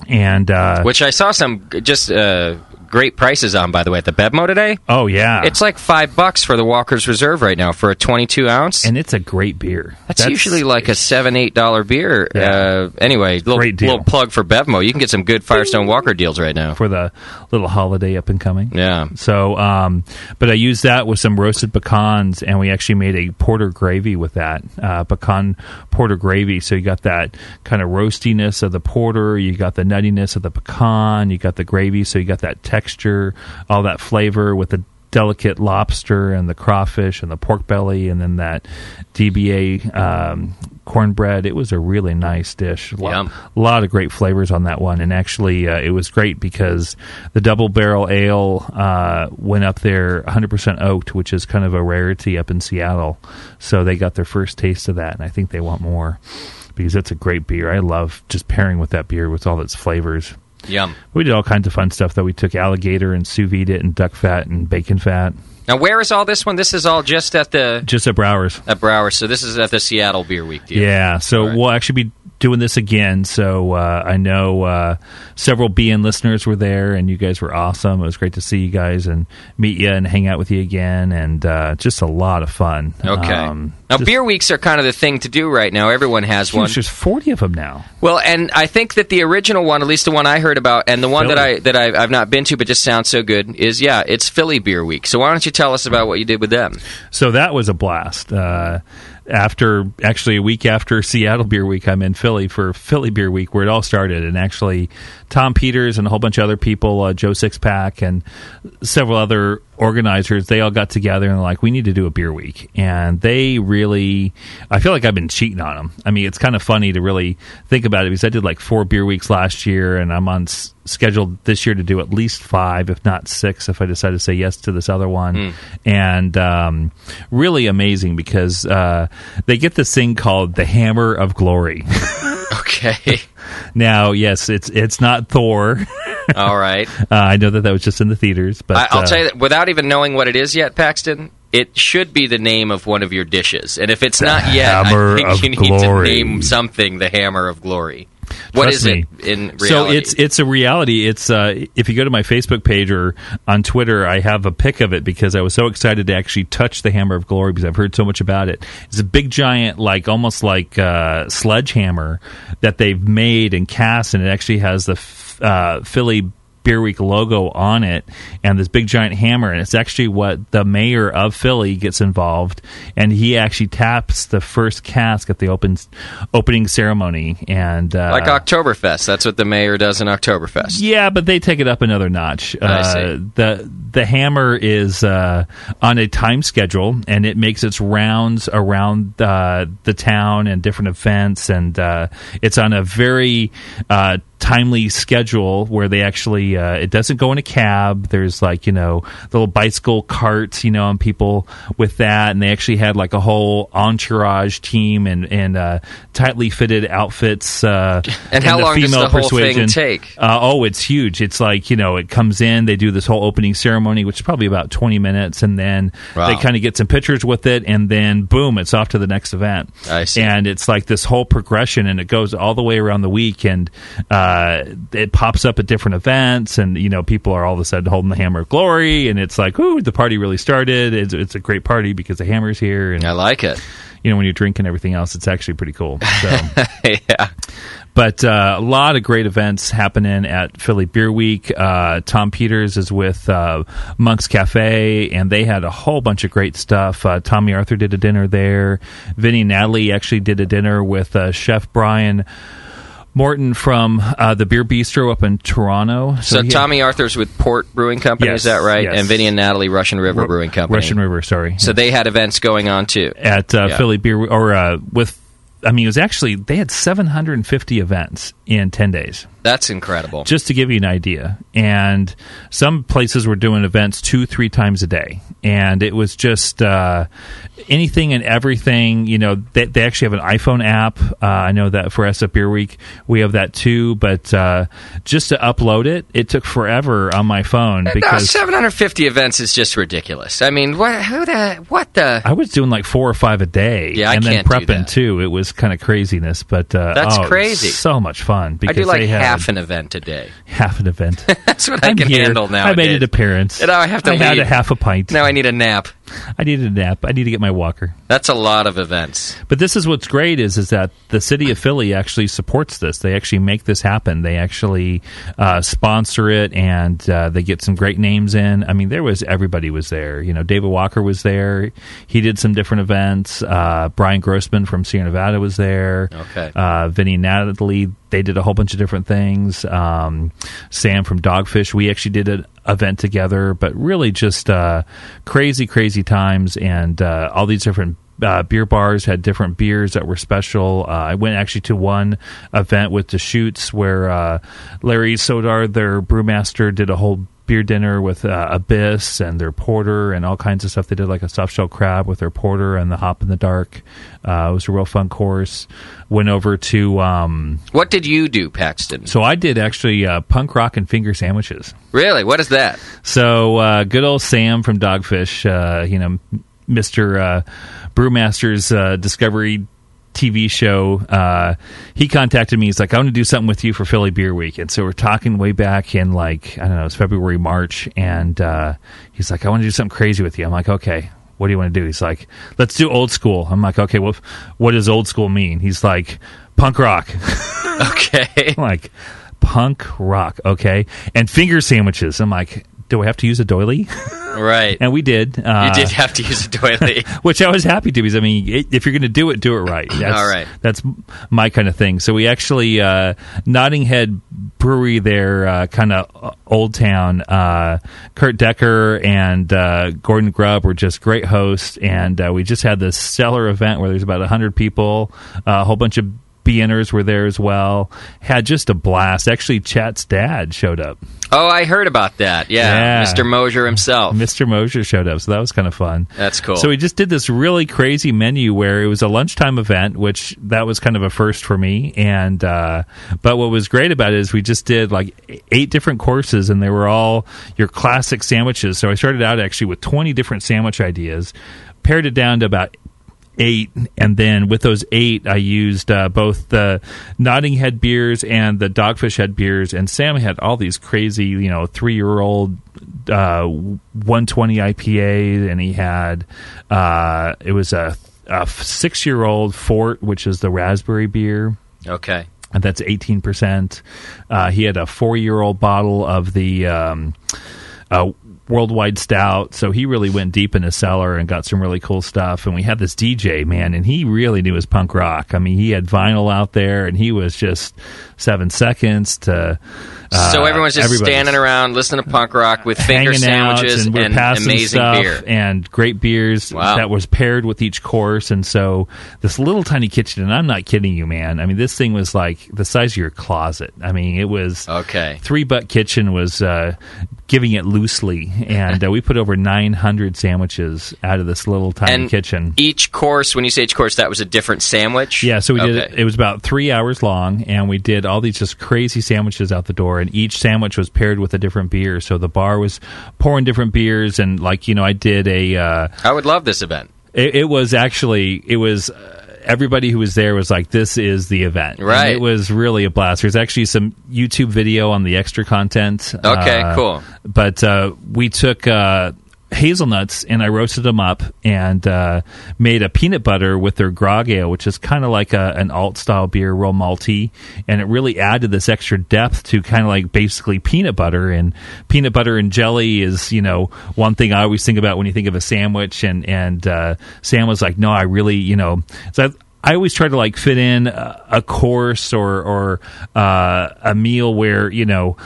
and uh, Which I saw some just uh, great prices on, by the way, at the Bevmo today. oh yeah, It's like five bucks for the Walker's Reserve right now for a 22 ounce. and it's a great beer. that's, usually like a seven, eight dollar beer. Yeah. Uh, anyway, little, little plug for Bevmo. You can get some good Firestone Walker deals right now. for the little holiday up and coming. Yeah. So, um, but I used that with some roasted pecans, and we actually made a porter gravy with that uh, pecan porter gravy. So you got that kind of roastiness of the porter, you got the nuttiness of the pecan, you got the gravy, so you got that texture, all that flavor with the delicate lobster and the crawfish and the pork belly, and then that DBA um, cornbread. It was a really nice dish. A lot, a lot of great flavors on that one, and actually, uh, it was great because the double barrel ale uh, went up there 100% oaked, which is kind of a rarity up in Seattle. So they got their first taste of that, and I think they want more because it's a great beer. I love just pairing with that beer with all its flavors. Yum. We did all kinds of fun stuff. Though we took alligator and sous vide it, and duck fat and bacon fat, Now, where is all this one? This is all just at the just at Brouwer's. at Brouwer's. So this is at the Seattle Beer Week deal. Yeah, so right. we'll actually be doing this again. So uh, I know uh, several BN listeners were there, and you guys were awesome. It was great to see you guys and meet you and hang out with you again, and uh, just a lot of fun. Okay. Um, now, just beer weeks are kind of the thing to do right now. Everyone has huge. one. There's 40 of them now. Well, and I think that the original one, at least the one I heard about, and the one that I that I, I've not been to, but just sounds so good, is yeah, it's Philly Beer Week. So why don't you tell us about what you did with them? So that was a blast. After actually a week after Seattle Beer Week, I'm in Philly for Philly Beer Week, where it all started. And actually, Tom Peters and a whole bunch of other people, uh, Joe Sixpack, and several other organizers, they all got together and like, "We need to do a beer week." And they really, I feel like I've been cheating on them. I mean, it's kind of funny to really think about it because I did like four beer weeks last year, and I'm on scheduled this year to do at least five, if not six, if I decide to say yes to this other one. And um, really amazing because uh, they get this thing called the Hammer of Glory. Okay, now, yes, it's it's not Thor. all right. uh, I know that that was just in the theaters, but I, I'll uh, tell you that without even knowing what it is yet, Paxton. It should be the name of one of your dishes, and if it's not yet, I think you need Glory. to name something the Hammer of Glory. What Trust is me. it in reality? So it's it's a reality. It's uh, if you go to my Facebook page or on Twitter, I have a pic of it because I was so excited to actually touch the Hammer of Glory because I've heard so much about it. It's a big giant, like almost like uh, sledgehammer that they've made and cast, and it actually has the f- uh, Philly Beer Week logo on it and this big giant hammer, and it's actually what the mayor of Philly gets involved, and he actually taps the first cask at the open opening ceremony, and uh, Like Oktoberfest. That's what the mayor does in Oktoberfest. yeah, but they take it up another notch. Uh, the the hammer is uh, on a time schedule, and it makes its rounds around uh, the town and different events, and uh, it's on a very uh, timely schedule where they actually uh, it doesn't go in a cab. There's like you know little bicycle carts, you know, and people with that, and they actually had like a whole entourage team and and uh, tightly fitted outfits. Uh, And how long does female the whole thing take? Uh, oh, it's huge. It's like, you know, it comes in, they do this whole opening ceremony, which is probably about 20 minutes, and then Wow. they kind of get some pictures with it, and then boom, it's off to the next event. I see. And it's like this whole progression, and it goes all the way around the week, and uh, it pops up at different events, and, you know, people are all of a sudden holding the hammer of glory, and it's like, ooh, the party really started. It's, it's a great party because the hammer's here, and, I like it. you know, when you're drinking everything else, it's actually pretty cool. So. yeah. But uh, a lot of great events happening at Philly Beer Week. Uh, Tom Peters is with uh, Monk's Cafe, and they had a whole bunch of great stuff. Uh, Tommy Arthur did a dinner there. Vinny Natalie actually did a dinner with uh, Chef Brian Morton from uh, the Beer Bistro up in Toronto. So, he- Tommy Arthur's with Port Brewing Company, Yes, is that right? yes. And Vinny and Natalie Russian River Brewing Company. Russian River, sorry. So they had events going on too. at uh, Yeah. Philly Beer or uh, with. I mean, it was actually they had 750 events in 10 days. That's incredible. just to give you an idea. And some places were doing events two, three times a day. And it was just uh, anything and everything. You know, they, they actually have an iPhone app. Uh, I know that for SF Beer Week, we have that too. But uh, just to upload it, it took forever on my phone no, because 750 events is just ridiculous. I mean, what? Who the? What the? I was doing like four or five a day. Yeah, I and then can't do prepping too. It was kind of craziness, but uh, That's oh, crazy. So much fun Because I do like half an event a day. half an event. That's what I I'm can here. handle now. I made an appearance. And now I have to I had a half a pint. Now I need a nap. I needed a nap. I need to get my walker. That's a lot of events. But this is what's great is is that the city of Philly actually supports this. They actually make this happen. They actually uh, sponsor it, and uh, they get some great names in. I mean, there was everybody was there. You know, David Walker was there. He did some different events. Uh, Brian Grossman from Sierra Nevada was there. Okay. Uh, Vinny Natalie. They did a whole bunch of different things. Um, Sam from Dogfish. We actually did an event together, but really just uh, crazy, crazy times, and uh, all these different uh, beer bars had different beers that were special. Uh, I went actually to one event with Deschutes where uh, Larry Sidor, their brewmaster, did a whole beer dinner with uh, Abyss and their porter and all kinds of stuff. They did like a soft shell crab with their porter and the hop in the dark. Uh, it was a real fun course. Went over to um, What did you do, Paxton? so I did actually uh, punk rock and finger sandwiches. Really? What is that? So uh, good old Sam from Dogfish, uh, you know, Mister uh, Brewmaster's uh, Discovery TV show. Uh, he contacted me. He's like, "I want to do something with you for Philly Beer Week." And so we're talking way back in like I don't know, it's February, March, and uh, he's like, "I want to do something crazy with you." I'm like, "Okay." What do you want to do? He's like, let's do old school. I'm like, okay, what what does old school mean? He's like, punk rock. Okay. I'm like punk rock, okay, and finger sandwiches. I'm like, do I have to use a doily? right. and we did. Uh, you did have to use a doily. which I was happy to because I mean, it, if you're going to do it, do it right. That's, All right. that's my kind of thing. So we actually uh, Nodding Head Brewery there, uh, kind of Old Town. Uh, Kurt Decker and uh, Gordon Grubb were just great hosts, and uh, we just had this stellar event where there's about hundred people, uh, a whole bunch of. BNers were there as well. Had just a blast. Actually, Chat's dad showed up. Oh, I heard about that. Yeah, Yeah. Mr. Mosier himself. Mr. Mosier showed up, so that was kind of fun. That's cool. So we just did this really crazy menu where it was a lunchtime event, which that was kind of a first for me. And uh, but what was great about it is we just did like eight different courses, and they were all your classic sandwiches. So I started out actually with twenty different sandwich ideas, pared it down to about eight, and then with those eight, I used uh, both the Nodding Head beers and the Dogfish Head beers. And Sam had all these crazy, you know, three year old uh, 120 IPA, and he had uh, it was a, a six year old Fort, which is the raspberry beer. okay. and that's 18%. Uh, he had a four year old bottle of the um, uh, Worldwide Stout. So he really went deep in his cellar and got some really cool stuff. And we had this DJ, man, and he really knew his punk rock. I mean, he had vinyl out there and he was just seven seconds to. Uh, so everyone's just standing around listening to punk rock with finger sandwiches and, and amazing stuff beer. and great beers Wow. that was paired with each course. And so this little tiny kitchen, and I'm not kidding you, man. I mean, this thing was like the size of your closet. I mean, it was Okay. three butt kitchen was uh, giving it loosely, and uh, we put over 900 sandwiches out of this little tiny And kitchen. each course, when you say each course, that was a different sandwich? Yeah, so we did Okay. it. It was about three hours long, and we did all these just crazy sandwiches out the door. And each sandwich was paired with a different beer. So the bar was pouring different beers, and like you know, I did a. Uh, I would love this event. it, it was actually it was. Uh, Everybody who was there was like, "This is the event." And Right. it was really a blast. There's actually some YouTube video on the extra content. Okay, Uh, cool. But uh, we took uh, hazelnuts and I roasted them up and uh, made a peanut butter with their grog ale, which is kind of like a, an alt style beer, real malty, and it really added this extra depth to kind of like basically peanut butter. And peanut butter and jelly is you know one thing I always think about when you think of a sandwich. And and uh, Sam was like, no, I really you know. So I, I always try to like fit in a, a course or or uh, a meal where you know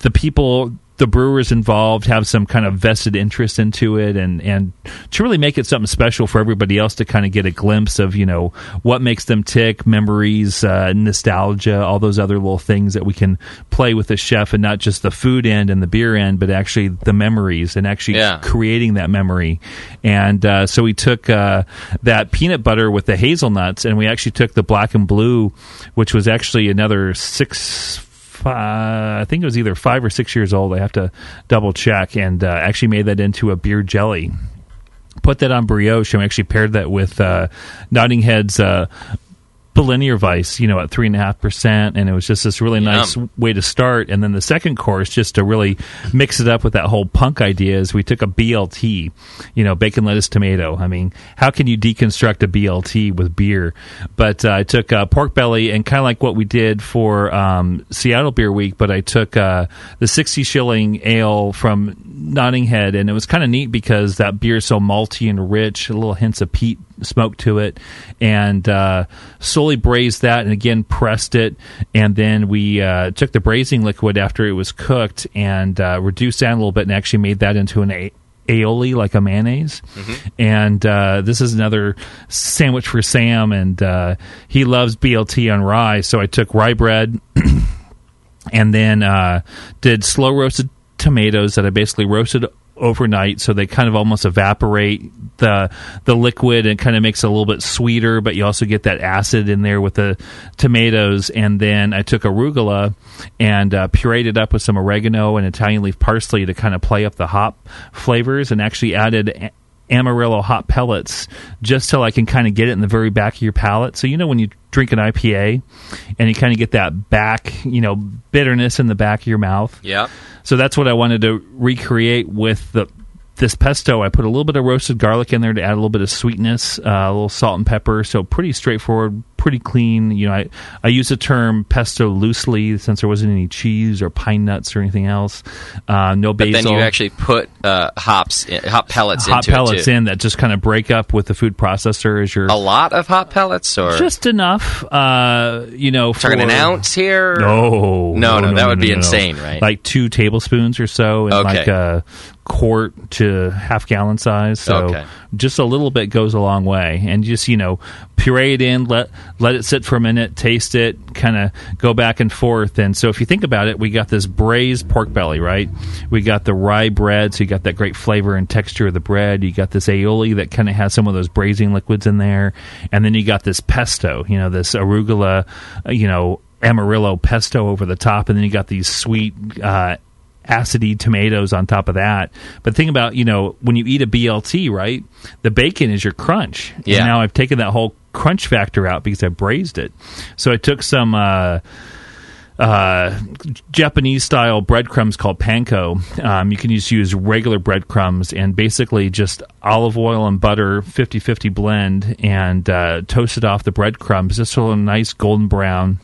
the people the brewers involved have some kind of vested interest into it and and to really make it something special for everybody else to kind of get a glimpse of you know what makes them tick memories uh, nostalgia all those other little things that we can play with the chef and not just the food end and the beer end but actually the memories and actually Yeah. creating that memory and uh, so we took uh, that peanut butter with the hazelnuts and we actually took the black and blue which was actually another six fi- I think it was either five or six years old. I have to double check, and uh, actually made that into a beer jelly. Put that on brioche, and we actually paired that with uh, Nodding Head's uh, Berliner Weisse, you know, at three and a half percent, and it was just this really nice way to start. And then the second course, just to really mix it up with that whole punk idea, is we took a BLT, you know, bacon, lettuce, tomato. I mean, how can you deconstruct a BLT with beer? But uh, I took uh, pork belly and kind of like what we did for um, Seattle Beer Week, but I took uh, the sixty shilling ale from Nodding Head, and it was kind of neat because that beer is so malty and rich, a little hints of peat smoke to it, and uh, slowly braised that, and again pressed it, and then we uh, took the braising liquid after it was cooked and uh, reduced that a little bit, and actually made that into an a- aioli like a mayonnaise. And uh, this is another sandwich for Sam, and uh, he loves BLT on rye, so I took rye bread and then uh, did slow roasted tomatoes that I basically roasted overnight so they kind of almost evaporate the the liquid and kind of makes it a little bit sweeter but you also get that acid in there with the tomatoes. And then I took arugula and uh, pureed it up with some oregano and Italian leaf parsley to kind of play up the hop flavors and actually added Amarillo hop pellets just till I can kind of get it in the very back of your palate. So you know when you drink an IPA and you kind of get that back, you know, bitterness in the back of your mouth. Yeah. So that's what I wanted to recreate with the this pesto. I put a little bit of roasted garlic in there to add a little bit of sweetness, uh, a little salt and pepper. So pretty straightforward, pretty clean. You know, I I use the term pesto loosely since there wasn't any cheese or pine nuts or anything else. Uh, no But basil. then you actually put uh, hops, in, hop pellets hot into pellets in that just kind of break up with the food processor as you're A lot of hop pellets, or just enough. Uh, you know, for talking an ounce here? No, No, no, that would be no, no. insane, right? Like two tablespoons or so, in Okay. like a quart to half gallon size. So Okay. Just a little bit goes a long way, and just you know, puree it in, let let it sit for a minute, taste it, kind of go back and forth. And so, if you think about it, we got this braised pork belly, right? We got the rye bread, so you got that great flavor and texture of the bread. You got this aioli that kind of has some of those braising liquids in there, and then you got this pesto, you know, this arugula, uh, you know. Amarillo pesto over the top, and then you got these sweet uh, acidy tomatoes on top of that. But think about, you know, when you eat a BLT, right? The bacon is your crunch. Yeah. And now I've taken that whole crunch factor out because I braised it. So I took some uh uh, Japanese style breadcrumbs called panko. Um, you can just use regular breadcrumbs and basically just olive oil and butter 50 50 blend and uh, toast it off the breadcrumbs just so a nice golden brown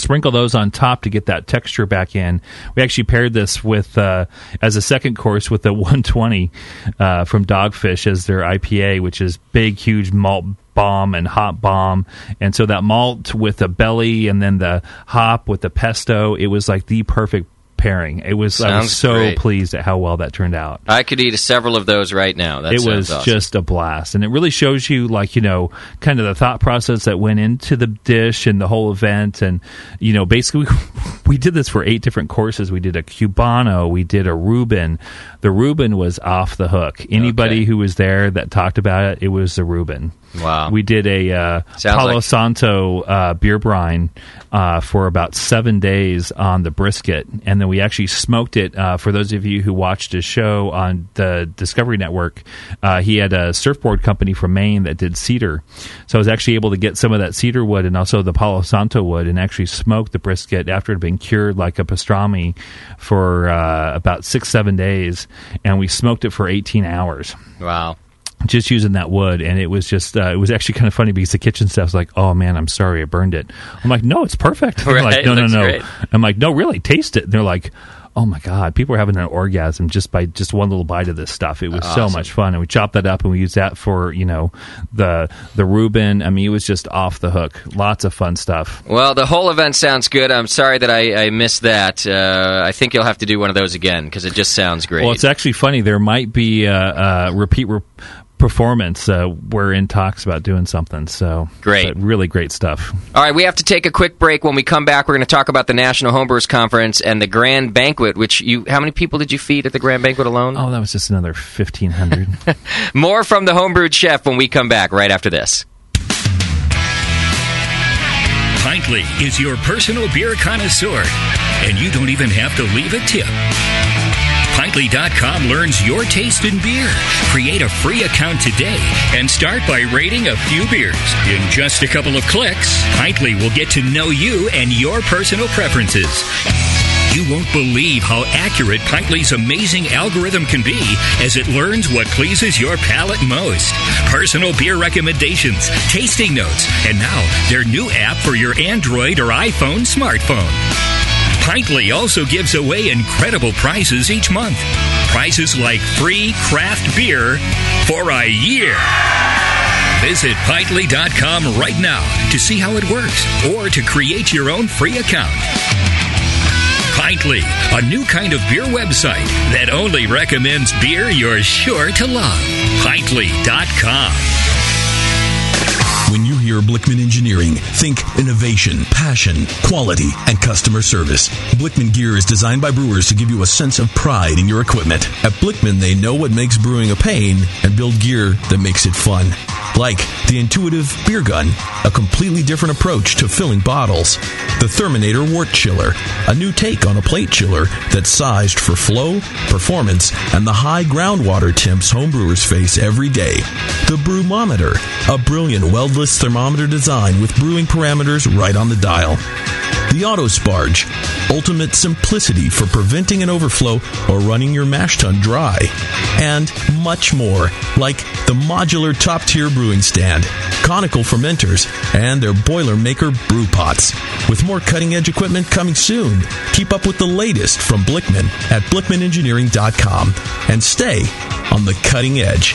sprinkle those on top to get that texture back in. We actually paired this with uh, as a second course with the 120 uh, from Dogfish as their IPA, which is big, huge malt bomb and hop bomb. And so that malt with the belly and then the hop with the pesto, it was like the perfect pairing. It was I was so great. pleased at how well that turned out I could eat several of those right now. That it was awesome. just a blast and it really shows you like you know kind of the thought process that went into the dish and the whole event and you know basically we did this for eight different courses we did a cubano we did a reuben the reuben was off the hook anybody Okay. who was there that talked about it it was the reuben Wow. we did a uh, Palo like- Santo uh, beer brine uh, for about seven days on the brisket, and then we actually smoked it. Uh, for those of you who watched his show on the Discovery Network, uh, he had a surfboard company from Maine that did cedar, so I was actually able to get some of that cedar wood and also the Palo Santo wood, and actually smoke the brisket after it had been cured like a pastrami for uh, about six seven days, and we smoked it for eighteen hours wow. Just using that wood and it was just uh, it was actually kind of funny because the kitchen staff's like oh man i'm sorry i burned it. I'm like no it's perfect. Right, like no no no. great. i'm like no really taste it. And they're like oh my god people are having an orgasm just by just one little bite of this stuff. It was so much fun. And we chopped that up and we used that for you know the the reuben. I mean it was just off the hook. Lots of fun stuff. Well, the whole event sounds good. I'm sorry that I, I missed that. Uh, I think you'll have to do one of those again because it just sounds great. well it's actually funny. There might be a, a repeat re- performance uh, we're in talks about doing something so Great. really great stuff All right, we have to take a quick break. When we come back, we're going to talk about the National Homebrewers Conference and the Grand Banquet. Which you, how many people did you feed at the Grand Banquet alone? Oh, that was just another fifteen hundred. More from the Homebrewed Chef when we come back right after this. Pintley is your personal beer connoisseur, and you don't even have to leave a tip. Pintley.com learns your taste in beer. Create a free account today and start by rating a few beers. In just a couple of clicks, Pintley will get to know you and your personal preferences. You won't believe how accurate Pintley's amazing algorithm can be as it learns what pleases your palate most. Personal beer recommendations, tasting notes, and now their new app for your Android or iPhone smartphone. Pintley also gives away incredible prizes each month. Prizes like free craft beer for a year. Visit Pintley.com right now to see how it works or to create your own free account. Pintley, a new kind of beer website that only recommends beer you're sure to love. Pintley.com. When you Blichmann Engineering, think innovation, passion, quality, and customer service. Blichmann gear is designed by brewers to give you a sense of pride in your equipment. At Blichmann, they know what makes brewing a pain and build gear that makes it fun. Like the intuitive beer gun, a completely different approach to filling bottles. The Therminator Wort Chiller, a new take on a plate chiller that's sized for flow, performance, and the high groundwater temps homebrewers face every day. The Brewmometer, a brilliant weldless thermometer design with brewing parameters right on the dial. The Auto Sparge, ultimate simplicity for preventing an overflow or running your mash tun dry. And much more, like the modular top tier brewing stand, conical fermenters, and their Boilermaker brew pots. With more cutting edge equipment coming soon, keep up with the latest from Blichmann at blichmannengineering.com and stay on the cutting edge.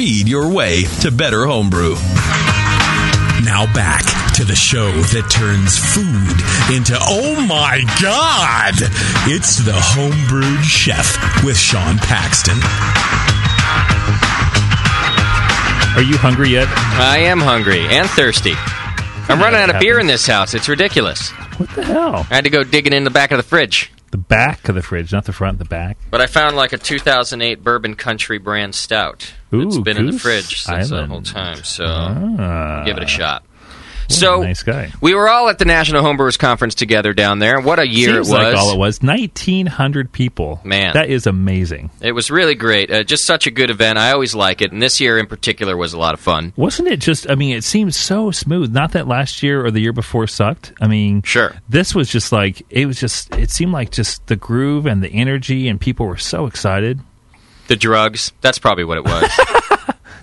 your way to better homebrew. Now back to the show that turns food into oh my god. It's the Homebrewed Chef with Sean Paxton. Are you hungry yet? I am hungry and thirsty. I'm running out of beer in this house. It's ridiculous. What the hell? I had to go digging in the back of the fridge. The back of the fridge, not the front, the back. But I found like a 2008 Bourbon County brand stout. it's Ooh, been in the fridge since that Island. whole time, so Ah. give it a shot. So nice guy. we were all at the National Homebrewers Conference together down there. What a year Seems it was! like all it was. 1,900 people. Man. That is amazing. It was really great. Uh, just such a good event. I always like it, and this year in particular was a lot of fun. Wasn't it just, I mean, it seems so smooth. Not that last year or the year before sucked. I mean, sure. This was just like, it was just, it seemed like just the groove and the energy, and people were so excited. The drugs. That's probably what it was.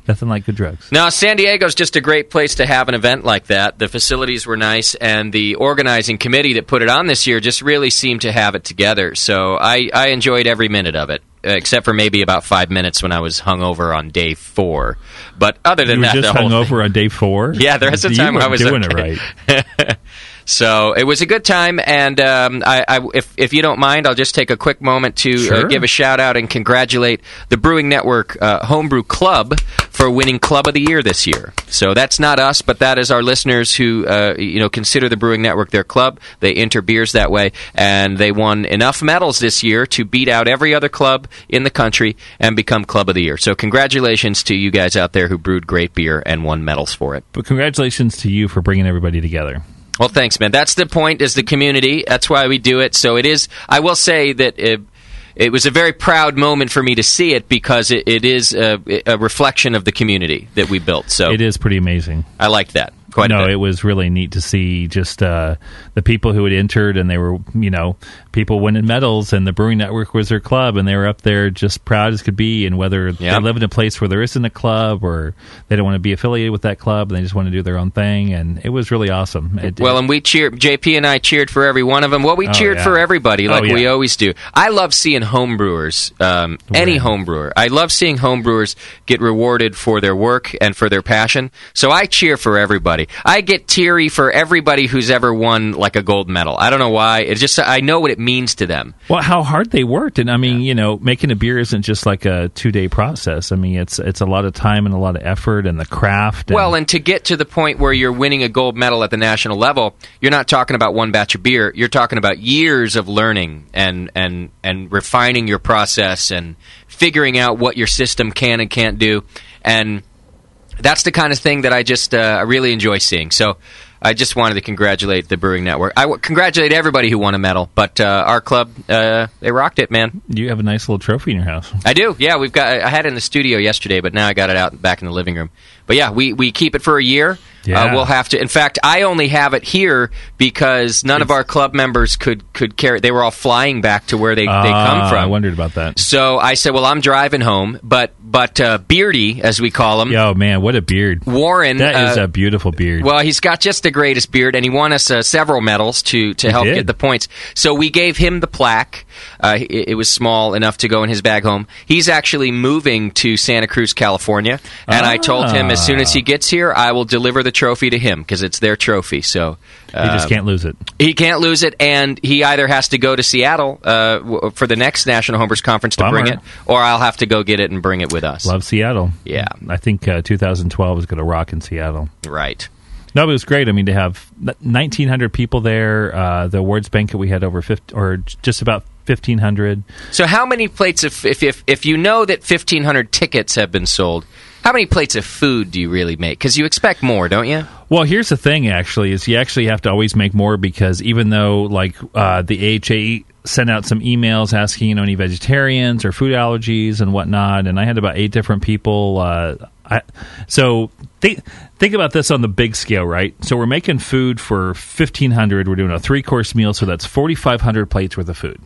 Nothing like good drugs. Now, San Diego's just a great place to have an event like that. The facilities were nice, and the organizing committee that put it on this year just really seemed to have it together. So I, I enjoyed every minute of it, uh, except for maybe about five minutes when I was hungover on day four. But other than you that, just the whole hung thing- over on day four? Yeah, there was a You time I was doing okay. it right. So it was a good time, and um, I, I, if if you don't mind, I'll just take a quick moment to uh, give a shout out and congratulate the Brewing Network uh, Homebrew Club for winning Club of the Year this year. So that's not us, but that is our listeners who uh, you know consider the Brewing Network their club. They enter beers that way, and they won enough medals this year to beat out every other club in the country and become Club of the Year. So congratulations to you guys out there who brewed great beer and won medals for it. But congratulations to you for bringing everybody together. Well, thanks, man. That's the point. Is the community? That's why we do it. So it is. I will say that it, it was a very proud moment for me to see it because it, it is a, a reflection of the community that we built. So It is pretty amazing. I like that quite no, it was really neat to see just uh, the people who had entered, and they were, you know, people winning medals, and the Brewing Network was their club, and they were up there just proud as could be. And whether they live in a place where there isn't a club, or they don't want to be affiliated with that club, and they just want to do their own thing, and it was really awesome. It, Well, and we cheered. JP and I cheered for every one of them. Well, we Oh, cheered yeah. for everybody, Oh, like we always do. I love seeing homebrewers, um, any homebrewer. I love seeing homebrewers get rewarded for their work and for their passion. So I cheer for everybody. I get teary for everybody who's ever won like a gold medal. I don't know why. It just I know what it means to them. Well, how hard they worked, and I mean, you know, making a beer isn't just like a two day process. I mean, it's it's a lot of time and a lot of effort, and the craft. And, Well, and to get to the point where you're winning a gold medal at the national level, you're not talking about one batch of beer. You're talking about years of learning and and and refining your process and figuring out what your system can and can't do. And that's the kind of thing that I just uh, I really enjoy seeing. So. I just wanted to congratulate the Brewing Network. I w- congratulate everybody who won a medal, but uh, our club, uh, they rocked it, man. you have a nice little trophy in your house. I do. Yeah, we've got. I had it in the studio yesterday, but now I got it out back in the living room. But yeah, we, we keep it for a year. Yeah. Uh, we'll have to. In fact, I only have it here because none of our club members could could carry. They were all flying back to where they, they come Ah, from. I wondered about that. So I said, "Well, I'm driving home." But but uh, Beardy, as we call him, Oh man, what a beard! Warren. That is uh, a beautiful beard. well, he's got just the greatest beard, and he won us uh, several medals to, to He help get the points. So we gave him the plaque. Uh, it, it was small enough to go in his bag home. He's actually moving to Santa Cruz, California, and I told him as soon as he gets here, I will deliver the trophy to him because it's their trophy. So he just uh, can't lose it. He can't lose it, and he either has to go to Seattle uh, w- for the next National Homebrewers Conference to bring it, or I'll have to go get it and bring it with us. Love Seattle. Yeah. I think uh, 2012 is going to rock in Seattle. Right. No, but it was great. I mean, to have 1,900 people there, uh, the awards banquet we had over 50, or just about 1,500. So, how many plates of if if if you know that fifteen hundred tickets have been sold, how many plates of food do you really make? Because you expect more, don't you? Well, here's the thing. Actually, is you actually have to always make more because even though like uh, the AHA sent out some emails asking you know any vegetarians or food allergies and whatnot, and I had about eight different people. Uh, I, so think think about this on the big scale, right? So we're making food for fifteen hundred. We're doing a three course meal, so that's forty five hundred plates worth of food.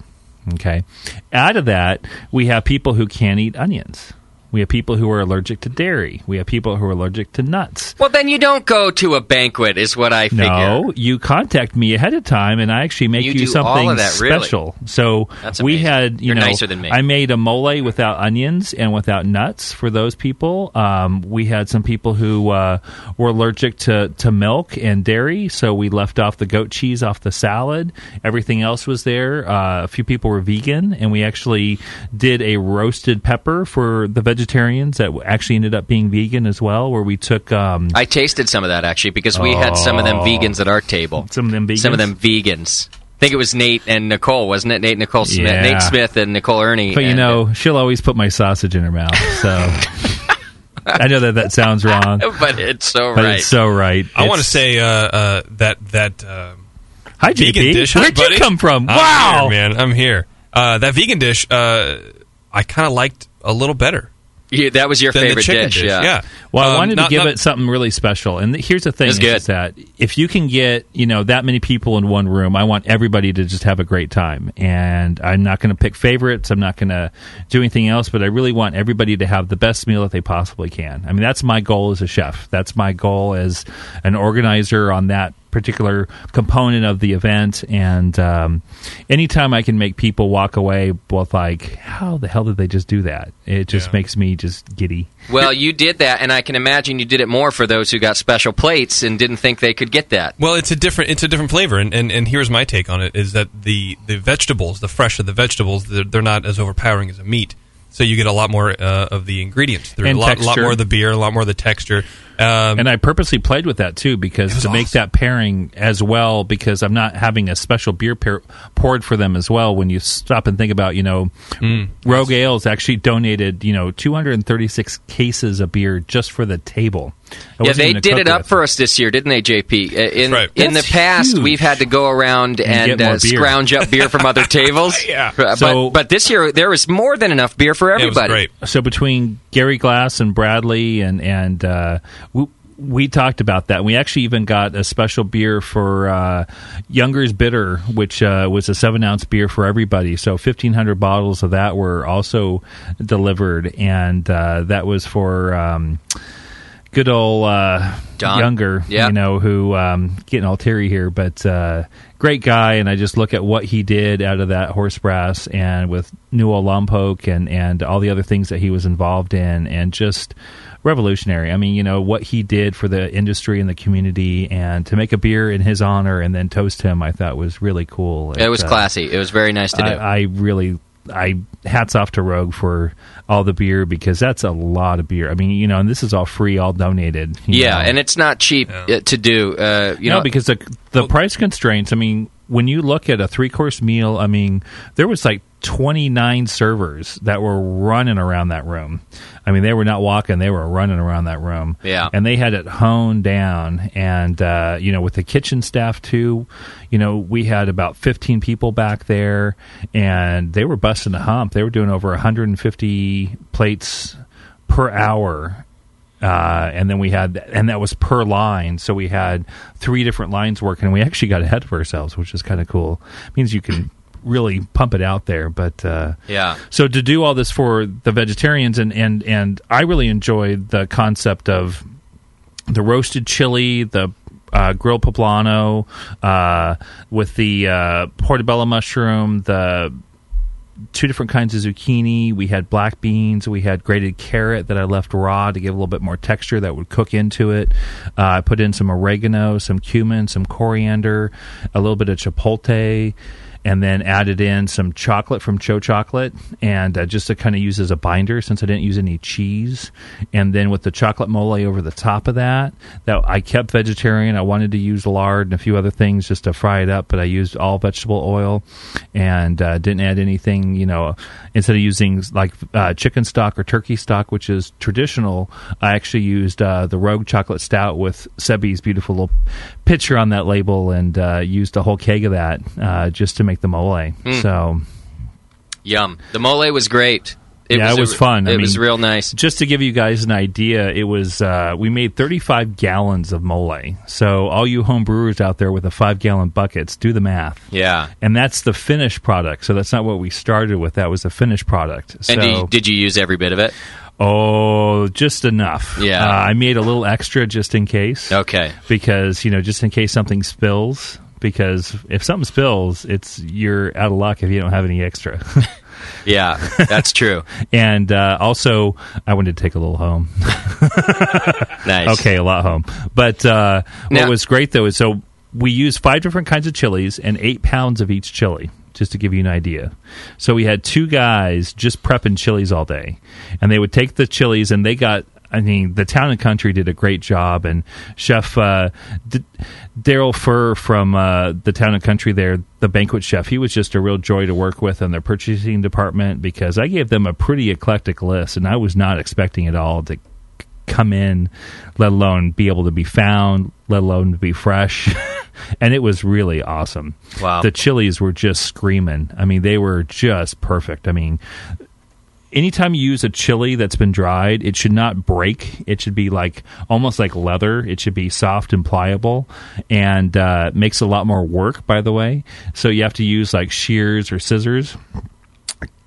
Okay, out of that we have people who can't eat onions. We have people who are allergic to dairy. We have people who are allergic to nuts. Well, then you don't go to a banquet, is what I figure. No, you contact me ahead of time, and I actually make You you, something that, really? special. So That's we had, you You're know, nicer than me. I made a mole without onions and without nuts for those people. Um, we had some people who uh, were allergic to, to milk and dairy, so we left off the goat cheese off the salad. Everything else was there. Uh, a few people were vegan, and we actually did a roasted pepper for the vegetarians that actually ended up being vegan as well, where we took. Um, I tasted some of that actually because we had some of them Oh. vegans at our table. Some of them vegans. Some of them vegans. I think it was Nate and Nicole, wasn't it? Nate Nicole Smith, Yeah. Nate Smith and Nicole Ernie. But you and- know, she'll always put my sausage in her mouth. So I know that that sounds wrong, but it's so but right. it's so right. I want to say uh, uh, that that uh, Hi, vegan JP. dish. Where'd you come from? I'm Wow. here, man, I'm here. Uh, that vegan dish, uh, I kind of liked a little better. Yeah, that was your favorite chicken dish, yeah. Well, I Um, wanted not- to give not- it something really special. And here's the thing: is, good. is that if you can get you know that many people in one room, I want everybody to just have a great time. And I'm not going to pick favorites. I'm not going to do anything else. But I really want everybody to have the best meal that they possibly can. I mean, that's my goal as a chef. That's my goal as an organizer on that particular component of the event. And um, anytime I can make people walk away with like, how the hell did they just do that? It just makes me just giddy. Well, you did that, and I can imagine you did it more for those who got special plates and didn't think they could get that. Well, it's a different it's a different flavor, and, and, and here's my take on it: is that the, the vegetables, the fresh of the vegetables, they're, they're not as overpowering as a meat. So you get a lot more uh, of the ingredients. There's And a lot, lot more of the beer, a lot more of the texture. Um, and I purposely played with that too because to make that pairing as well because I'm not having a special beer pair poured for them as well. When you stop and think about, you know, Mm. Rogue Ales actually donated, you know, 236 cases of beer just for the table. It Yeah, they did it up with. for us this year, didn't they, JP? Uh, In right. in That's the past, huge. we've had to go around And and, uh, scrounge up beer from other tables. yeah, but So- but this year there was more than enough beer for everybody. So between Gary Glass and Bradley and and uh, we, talked about that. We actually even got a special beer for uh, Younger's Bitter, which uh, was a seven ounce beer for everybody. So fifteen hundred bottles of that were also delivered, and uh, that was for. Um, Good old uh, younger, Yeah. you know, who um, getting all teary here, but uh, great guy. And I just look at what he did out of that horse brass, and with New Old Lompoc and and all the other things that he was involved in, and just revolutionary. I mean, you know what he did for the industry and the community, and to make a beer in his honor and then toast him, I thought was really cool. It was uh, classy. It was very nice to do. I, I really, I hats off to Rogue for all the beer because that's a lot of beer. I mean, you know, and this is all free, all donated. yeah, know. and it's not cheap uh, to do. Uh, you no, know, because the the price constraints. I mean, when you look at a three course meal, I mean, there was like twenty nine servers that were running around that room. I mean, they were not walking; they were running around that room. Yeah. and they had it honed down. And uh, you know, with the kitchen staff too, you know, we had about fifteen people back there, and they were busting a hump. They were doing over one hundred and fifty plates per hour uh, and then we had, and that was per line. So we had three different lines working, and we actually got ahead of ourselves, which is kind of cool. means you can really pump it out there. But uh, Yeah. so to do all this for the vegetarians, and and and I really enjoyed the concept of the roasted chili, the uh, grilled poblano, uh, with the uh, portobello mushroom, the two different kinds of zucchini. We had black beans. We had grated carrot that I left raw to give a little bit more texture that would cook into it. Uh, I put in some oregano, some cumin, some coriander, a little bit of chipotle. And then added in some chocolate from TCHO Chocolate, and uh, just to kind of use as a binder since I didn't use any cheese. And then with the chocolate mole over the top of that, that I kept vegetarian. I wanted to use lard and a few other things just to fry it up, but I used all vegetable oil and uh, didn't add anything. You know, instead of using like uh, chicken stock or turkey stock, which is traditional, I actually used uh, the Rogue Chocolate Stout with Sebi's beautiful little picture on that label, and uh, used a whole keg of that uh, just to make the mole. Mm. So yum. The mole was great. It yeah, was it was a- fun. I It was real nice. Just to give you guys an idea, it was uh, we made 35 gallons of mole. So all you home brewers out there with the five gallon buckets, do the math. Yeah. And that's the finished product. So that's not what we started with. That was the finished product. So And did you, did you use every bit of it? Oh, just enough. Yeah. Uh, I made a little extra just in case. Okay. Because, you know, just in case something spills. Because if something spills, it's you're out of luck if you don't have any extra. Yeah, that's true. and uh, also, I wanted to take a little home. Nice. Okay, a lot home. But uh, what Now- was great though is so we used five different kinds of chilies and eight pounds of each chili. Just to give you an idea, so we had two guys just prepping chilies all day, and they would take the chilies and they got. I mean, the town and country did a great job, and Chef uh, D- Daryl Furr from uh, the town and country there, the banquet chef, he was just a real joy to work with in their purchasing department because I gave them a pretty eclectic list, and I was not expecting it all to come in, let alone be able to be found, let alone be fresh. and it was really awesome. Wow. The chilies were just screaming. I mean, they were just perfect. I mean, anytime you use a chili that's been dried, it should not break. It should be like almost like leather. It should be soft and pliable, and uh, makes a lot more work. By the way, so you have to use like shears or scissors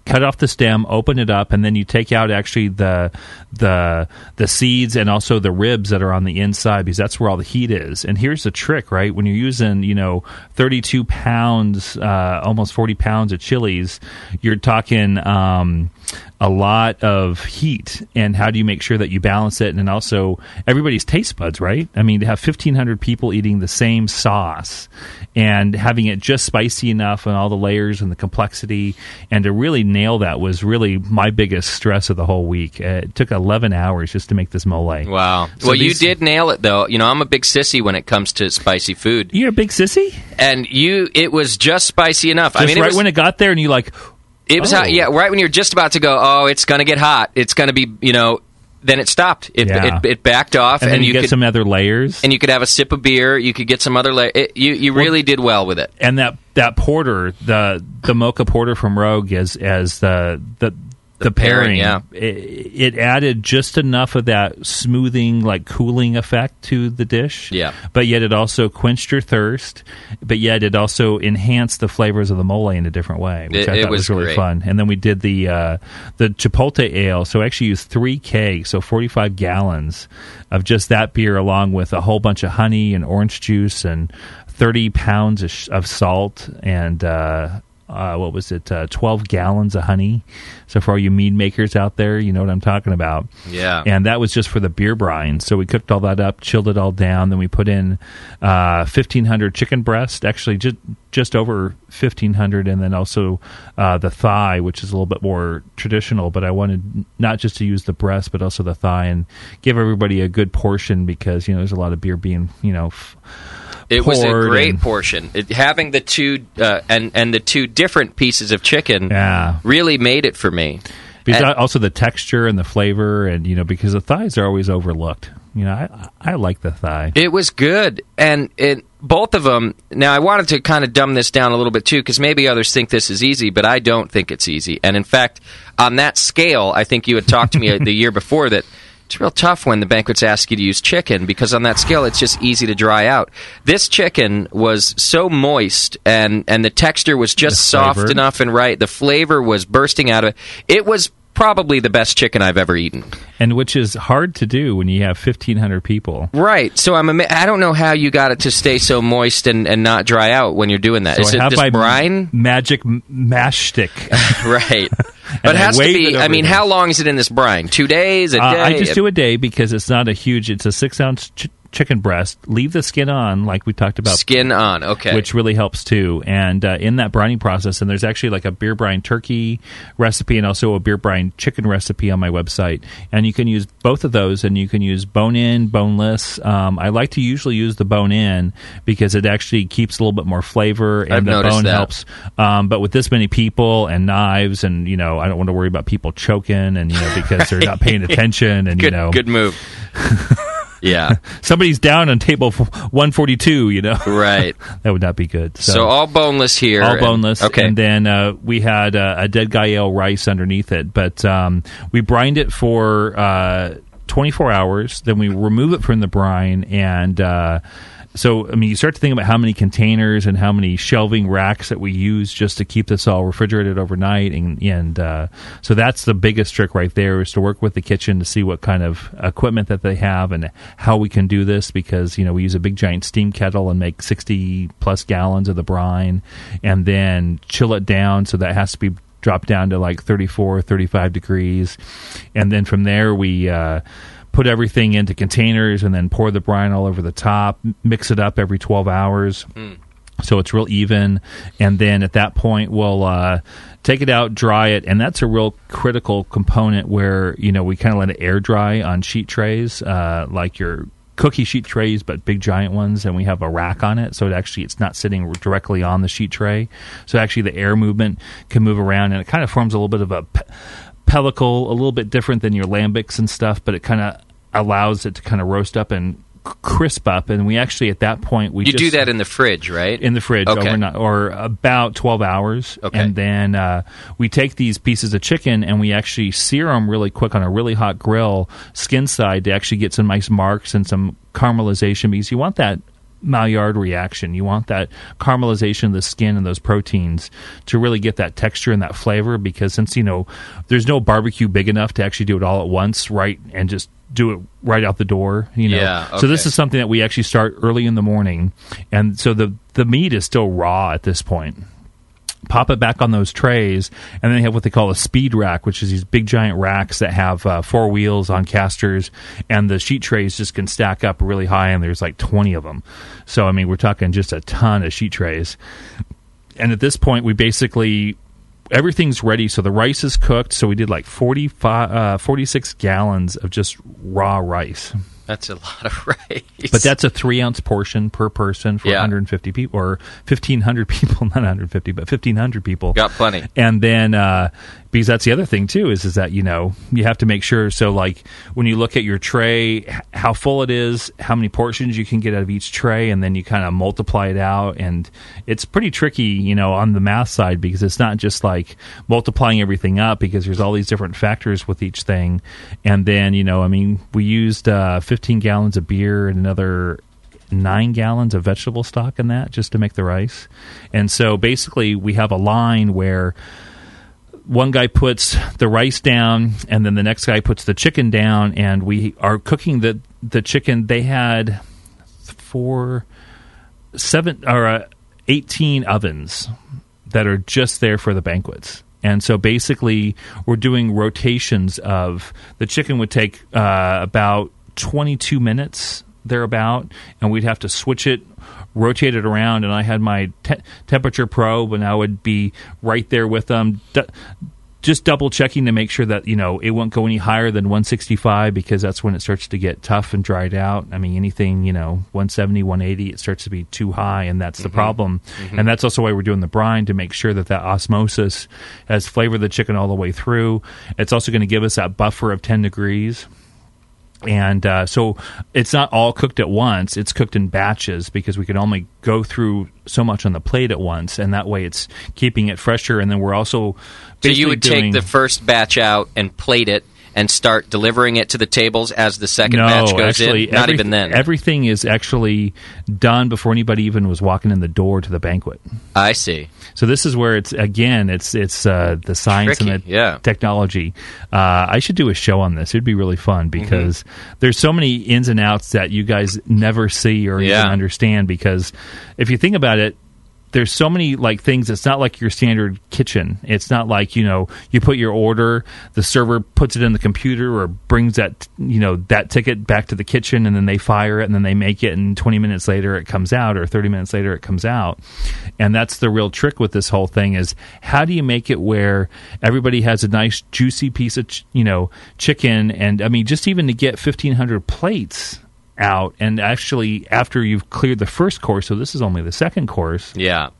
cut off the stem, open it up, and then you take out actually the the the seeds and also the ribs that are on the inside because that's where all the heat is. And here's the trick, right? When you're using you know 32 pounds, uh, almost 40 pounds of chilies, you're talking. Um, a lot of heat and how do you make sure that you balance it and also everybody's taste buds right i mean to have 1500 people eating the same sauce and having it just spicy enough and all the layers and the complexity and to really nail that was really my biggest stress of the whole week Uh, it took 11 hours just to make this mole Wow. So well, these- you did nail it, though. You know, I'm a big sissy when it comes to spicy food. You're a big sissy, and you, it was just spicy enough. just I mean, right was, when it got there and you like it was oh. hot, yeah, oh. right when you're just about to go. Oh, it's going to get hot. It's going to be, you know. Then it stopped. It, Yeah. it, it backed off, and then you, you get could some other layers and you could have a sip of beer. You could get some other layer. It, you you really did well with it. and that that porter, the the mocha porter from Rogue, is as the the the, pairing, pairing, yeah. it, it added just enough of that smoothing, like cooling effect to the dish. Yeah. but yet it also quenched your thirst. But yet it also enhanced the flavors of the mole in a different way, which It- I thought was, was really great. fun. And then we did the uh, the Chipotle ale. So I actually used three kegs, so forty five gallons of just that beer, along with a whole bunch of honey and orange juice and thirty pounds of, of salt and. Uh, uh, what was it? Uh, Twelve gallons of honey. So for all you mead makers out there, you know what I'm talking about. Yeah. And that was just for the beer brine. So we cooked all that up, chilled it all down. Then we put in uh, 1,500 chicken breast, actually just just over 1,500, and then also uh, the thigh, which is a little bit more traditional. But I wanted not just to use the breast, but also the thigh, and give everybody a good portion because you know there's a lot of beer being you know. F- It was a great and- portion. It, having the two uh, and and the two different pieces of chicken Yeah. really made it for me. Because And- also the texture and the flavor, and you know, because the thighs are always overlooked. You know, I I like the thigh. It was good, and it, both of them. Now, I wanted to kind of dumb this down a little bit too, because maybe others think this is easy, but I don't think it's easy. And in fact, on that scale, I think you had talked to me the year before that it's real tough when the banquets ask you to use chicken because on that scale, it's just easy to dry out. This chicken was so moist, and and the texture was just The soft enough and right. The flavor was bursting out of it. It was probably the best chicken I've ever eaten. and which is hard to do when you have 1500 people Right. So I'm. Ama- I don't know how you got it to stay so moist and, and not dry out when you're doing that. so Is i it my brine? magic mash stick right. But it has to be. I mean, them. how long is it in this brine? Two days? A Uh, i just do a day because it's not a huge it's a six ounce ch- chicken breast leave the skin on like we talked about Skin on. Okay. which really helps too. And uh, in that brining process, and there's actually like a beer brine turkey recipe and also a beer brine chicken recipe on my website. And you can use both of those, and you can use bone in, boneless. Um, I like to usually use the bone in because it actually keeps a little bit more flavor, and I've the bone that. helps. Um, but with this many people and knives, and you know, I don't want to worry about people choking, and you know, because they're not paying attention, and good. you know, Good move. yeah. somebody's down on table 142. You know, Right. that would not be good. So, all boneless here. all and- boneless. okay. And then uh, we had uh, a dead guy ale rice underneath it, but um, we brined it for uh, 24 hours. Then we remove it from the brine and. So I mean, you start to think about how many containers and how many shelving racks that we use just to keep this all refrigerated overnight, and and uh, so that's the biggest trick right there is to work with the kitchen to see what kind of equipment that they have and how we can do this because you know we use a big giant steam kettle and make sixty plus gallons of the brine, and then chill it down. So that has to be dropped down to like 34 35 degrees. And then from there we uh, put everything into containers and then pour the brine all over the top, mix it up every 12 hours. So it's real even. And then at that point, we'll uh, take it out, dry it. And that's a real critical component where, you know, we kind of let it air dry on sheet trays, uh, like your cookie sheet trays, but big giant ones. And we have a rack on it. So it actually, it's not sitting directly on the sheet tray. So actually, the air movement can move around and it kind of forms a little bit of a. Pe- pellicle, a little bit different than your lambics and stuff, but it kind of allows it to kind of roast up and crisp up. And we actually, at that point, we you just, do that in the fridge, right? in the fridge Okay. overnight or about 12 hours Okay. and then uh, we take these pieces of chicken and we actually sear them really quick on a really hot grill skin side to actually get some nice marks and some caramelization because you want that Maillard reaction. You want that caramelization of the skin and those proteins to really get that texture and that flavor because since you know there's no barbecue big enough to actually do it all at once, right? And just do it right out the door, you know. Yeah, So this is something that we actually start early in the morning, and so the the meat is still raw at this point. Pop it back on those trays, and then they have what they call a speed rack, which is these big giant racks that have uh, four wheels on casters, and the sheet trays just can stack up really high, and there's like twenty of them. So I mean, we're talking just a ton of sheet trays. And at this point, we basically everything's ready. So the rice is cooked. So we did like 45, uh, 46 gallons of just raw rice. That's a lot of rice. But that's a three ounce portion per person for Yeah. 150 people or 1,500 people, not 150, but 1,500 people. Got plenty. And then, uh, because that's the other thing too, is is that you know you have to make sure. So like when you look at your tray, how full it is, how many portions you can get out of each tray, and then you kind of multiply it out. And it's pretty tricky, you know, on the math side because it's not just like multiplying everything up because there's all these different factors with each thing. And then you know, I mean, we used uh, 15 gallons of beer and another nine gallons of vegetable stock in that just to make the rice. And so basically, we have a line where one guy puts the rice down and then the next guy puts the chicken down and we are cooking the the chicken. They had four seven or uh, 18 ovens that are just there for the banquets. And so basically we're doing rotations of the chicken would take uh, about 22 minutes thereabout and we'd have to switch it rotate it around and i had my te- temperature probe and i would be right there with them d- just double checking to make sure that you know it won't go any higher than 165 because that's when it starts to get tough and dried out. I mean anything you know 170 180 it starts to be too high and that's the problem. Mhm. and that's also why we're doing the brine to make sure that that osmosis has flavored the chicken all the way through. It's also going to give us that buffer of 10 degrees and uh, so it's not all cooked at once. It's cooked in batches because we can only go through so much on the plate at once. And that way it's keeping it fresher. And then we're also So you would doing- take the first batch out and plate it and start delivering it to the tables as the second no, batch goes actually, in? Not even then. Everything is actually done before anybody even was walking in the door to the banquet. I see. So this is where it's again, it's it's uh, the science and the yeah. technology. Uh, I should do a show on this. It'd be really fun Mm-hmm. because there's so many ins and outs that you guys never see or Yeah. even understand. Because if you think about it, there's so many like things. It's not like your standard kitchen. It's not like you know you put your order, the server puts it in the computer or brings that you know that ticket back to the kitchen, and then they fire it, and then they make it, and 20 minutes later it comes out, or 30 minutes later it comes out. And that's the real trick with this whole thing is how do you make it where everybody has a nice juicy piece of ch- you know chicken, and I mean just even to get 1,500 plates out. And actually after you've cleared the first course so this is only the second course. Yeah.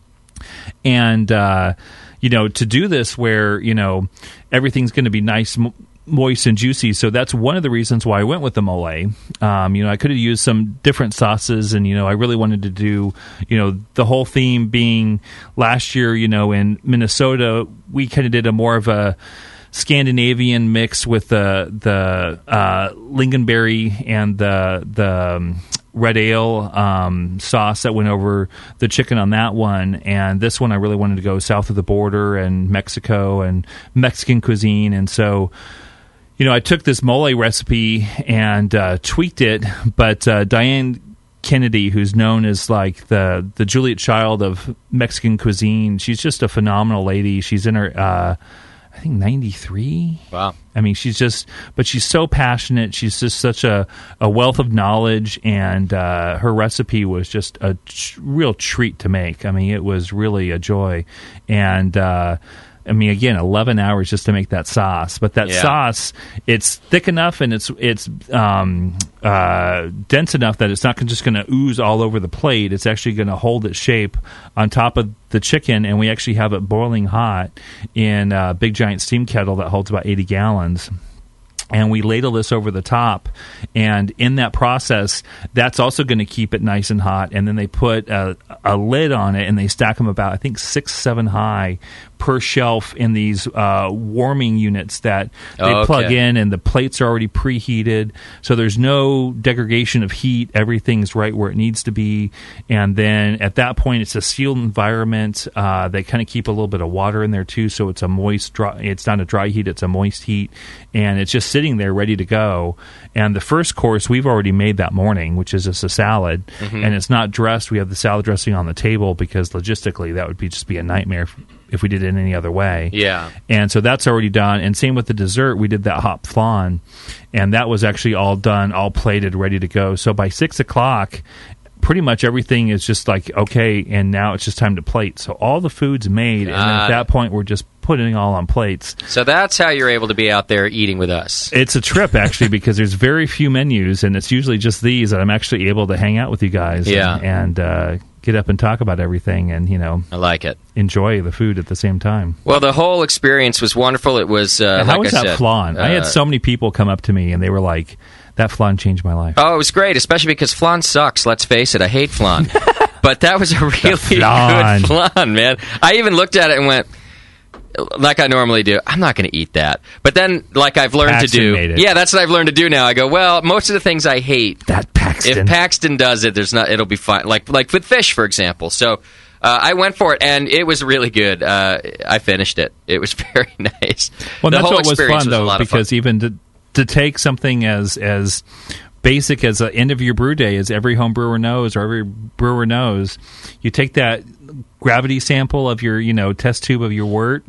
And uh, you know to do this where you know everything's going to be nice moist and juicy. So that's one of the reasons why i went with the mole um, you know i could have used some different sauces and you know i really wanted to do you know the whole theme being last year you know in minnesota we kind of did a more of a Scandinavian mix with the the uh, lingonberry and the the um, red ale um, sauce that went over the chicken on that one, and this one I really wanted to go south of the border and Mexico and Mexican cuisine, and so you know, I took this mole recipe and uh, tweaked it, but uh, Diane Kennedy, who's known as like the the Juliet Child of Mexican cuisine, she's just a phenomenal lady. She's in her, uh, I think, ninety three. Wow. I mean, she's just, but she's so passionate. She's just such a, a wealth of knowledge, and uh, her recipe was just a tr- real treat to make. I mean, it was really a joy, and. Uh, I mean, again, eleven hours just to make that sauce, but that Yeah. sauce, it's thick enough and it's it's um, uh, dense enough that it's not just going to ooze all over the plate. It's actually going to hold its shape on top of the chicken, and we actually have it boiling hot in a big giant steam kettle that holds about eighty gallons. And we ladle this over the top. And in that process that's also going to keep it nice and hot. And then they put a, a lid on it and they stack them about i think six seven high per shelf in these uh, warming units that they Oh, plug in and the plates are already preheated. So there's no degradation of heat. Everything's right where it needs to be. And then at that point it's a sealed environment. Uh, they kind of keep a little bit of water in there too so it's a moist dry it's not a dry heat it's a moist heat. And it's just sitting there ready to go. And the first course we've already made that morning which is just a salad. Mhm. and it's not dressed. We have the salad dressing on the table because logistically that would be just be a nightmare if, we did it any other way Yeah. and so that's already done. And same with the dessert, we did that hot flan, and that was actually all done, all plated, ready to go. So by six o'clock, pretty much everything is just like okay, and now it's just time to plate. So all the food's made, and at that point, we're just putting it all on plates. So that's how you're able to be out there eating with us. It's a trip actually because there's very few menus, and it's usually just these that I'm actually able to hang out with you guys. Yeah. and, and uh, get up and talk about everything, and you know, I like it. Enjoy the food at the same time. Well, the whole experience was wonderful. It was uh, And how like was I that said, flan? I had uh, so many people come up to me and they were like, "That flan changed my life." Oh, it was great, especially because flan sucks. Let's face it, I hate flan. but that was a really flan. good flan, man. I even looked at it and went, like I normally do, I'm not going to eat that. But then, like I've learned Paxton to do, yeah, that's what I've learned to do now. I go, well, most of the things I hate, that Paxton. If Paxton does it, there's not, it'll be fine. Like like with fish, for example. So. Uh, I went for it, and it was really good. Uh, I finished it. It was very nice. Well, the that's what was fun was though, of fun. because even to to take something as as basic as the end of your brew day, as every home brewer knows or every brewer knows, you take that gravity sample of your you know test tube of your wort.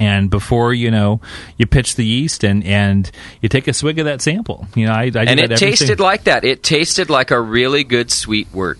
And before you know, you pitch the yeast and, and you take a swig of that sample. You know, I, I and it tasted like that. It tasted like a really good sweet wort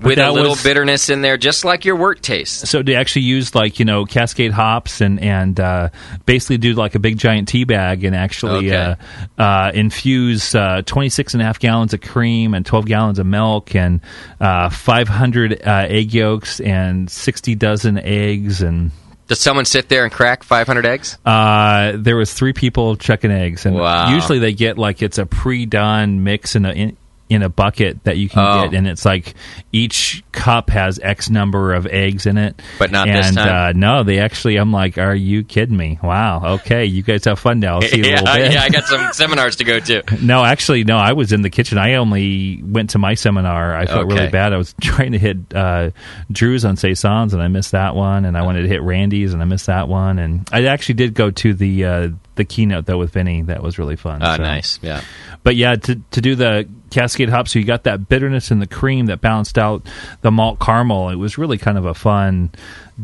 with a little was- bitterness in there, just like your wort tastes. So they actually use like you know Cascade hops and and uh, basically do like a big giant tea bag and actually Okay. uh, uh, infuse uh, 26 and a half gallons of cream and 12 gallons of milk and uh, 500 uh, egg yolks and 60 dozen eggs and Does someone sit there and crack 500 eggs? uh, there was three people chucking eggs, and Wow. usually they get like it's a pre-done mix in a in, in a bucket that you can Oh. get, and it's like each cup has X number of eggs in it. But not and, this time? Uh, no, they actually. I'm like, are you kidding me? Wow. Okay, you guys have fun now. I'll see you in a yeah, little bit. yeah, I got some seminars to go to. No, actually, no. I was in the kitchen. I only went to my seminar. I felt really bad. I was trying to hit uh, Drew's on Saisons, and I missed that one. And I wanted to hit Randy's, and I missed that one. And I actually did go to the uh, the keynote though with Vinny. That was really fun. Oh, So- nice. Yeah. But yeah, to to do the Cascade hop, so you got that bitterness in the cream that balanced out the malt caramel. It was really kind of a fun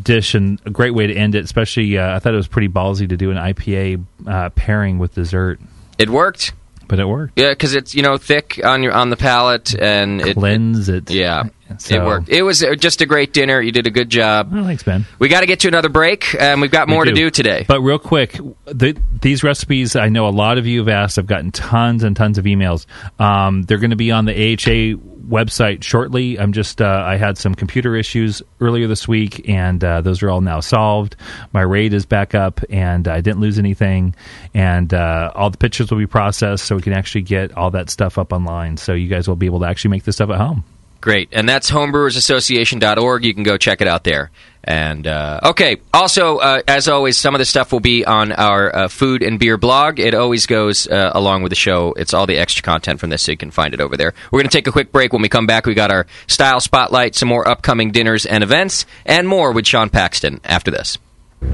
dish and a great way to end it. Especially, uh, I thought it was pretty ballsy to do an IPA uh, pairing with dessert. It worked. But it worked. Yeah, because it's you know thick on your on the palate and it Cleanse it. Yeah, So- it worked. It was uh, just a great dinner. You did a good job. Oh, thanks, Ben. We got to get to another break, and we've got more We to do today. But real quick, the, these recipes, I know a lot of you have asked. I've gotten tons and tons of emails. Um, they're going to be on the AHA website shortly. I'm just, uh, I had some computer issues earlier this week, and uh, those are all now solved. My RAID is back up, and I didn't lose anything. And uh, all the pictures will be processed, so we can actually get all that stuff up online. So you guys will be able to actually make this stuff at home. Great. And that's homebrewersassociation.org. You can go check it out there. And uh, okay, also uh, as always, some of the stuff will be on our uh, food and beer blog. It always goes uh, along with the show. It's all the extra content from this, so you can find it over there. We're going to take a quick break. When we come back, we got our style spotlight, some more upcoming dinners and events, and more with Sean Paxton after this. In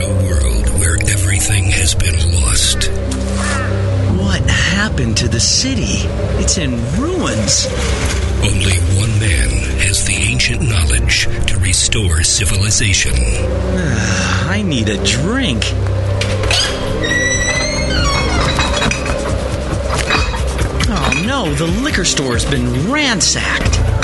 a world where everything has been lost, the city? It's in ruins. only one man has the ancient knowledge to restore civilization. Ah, I need a drink. Oh no, the liquor store's been ransacked.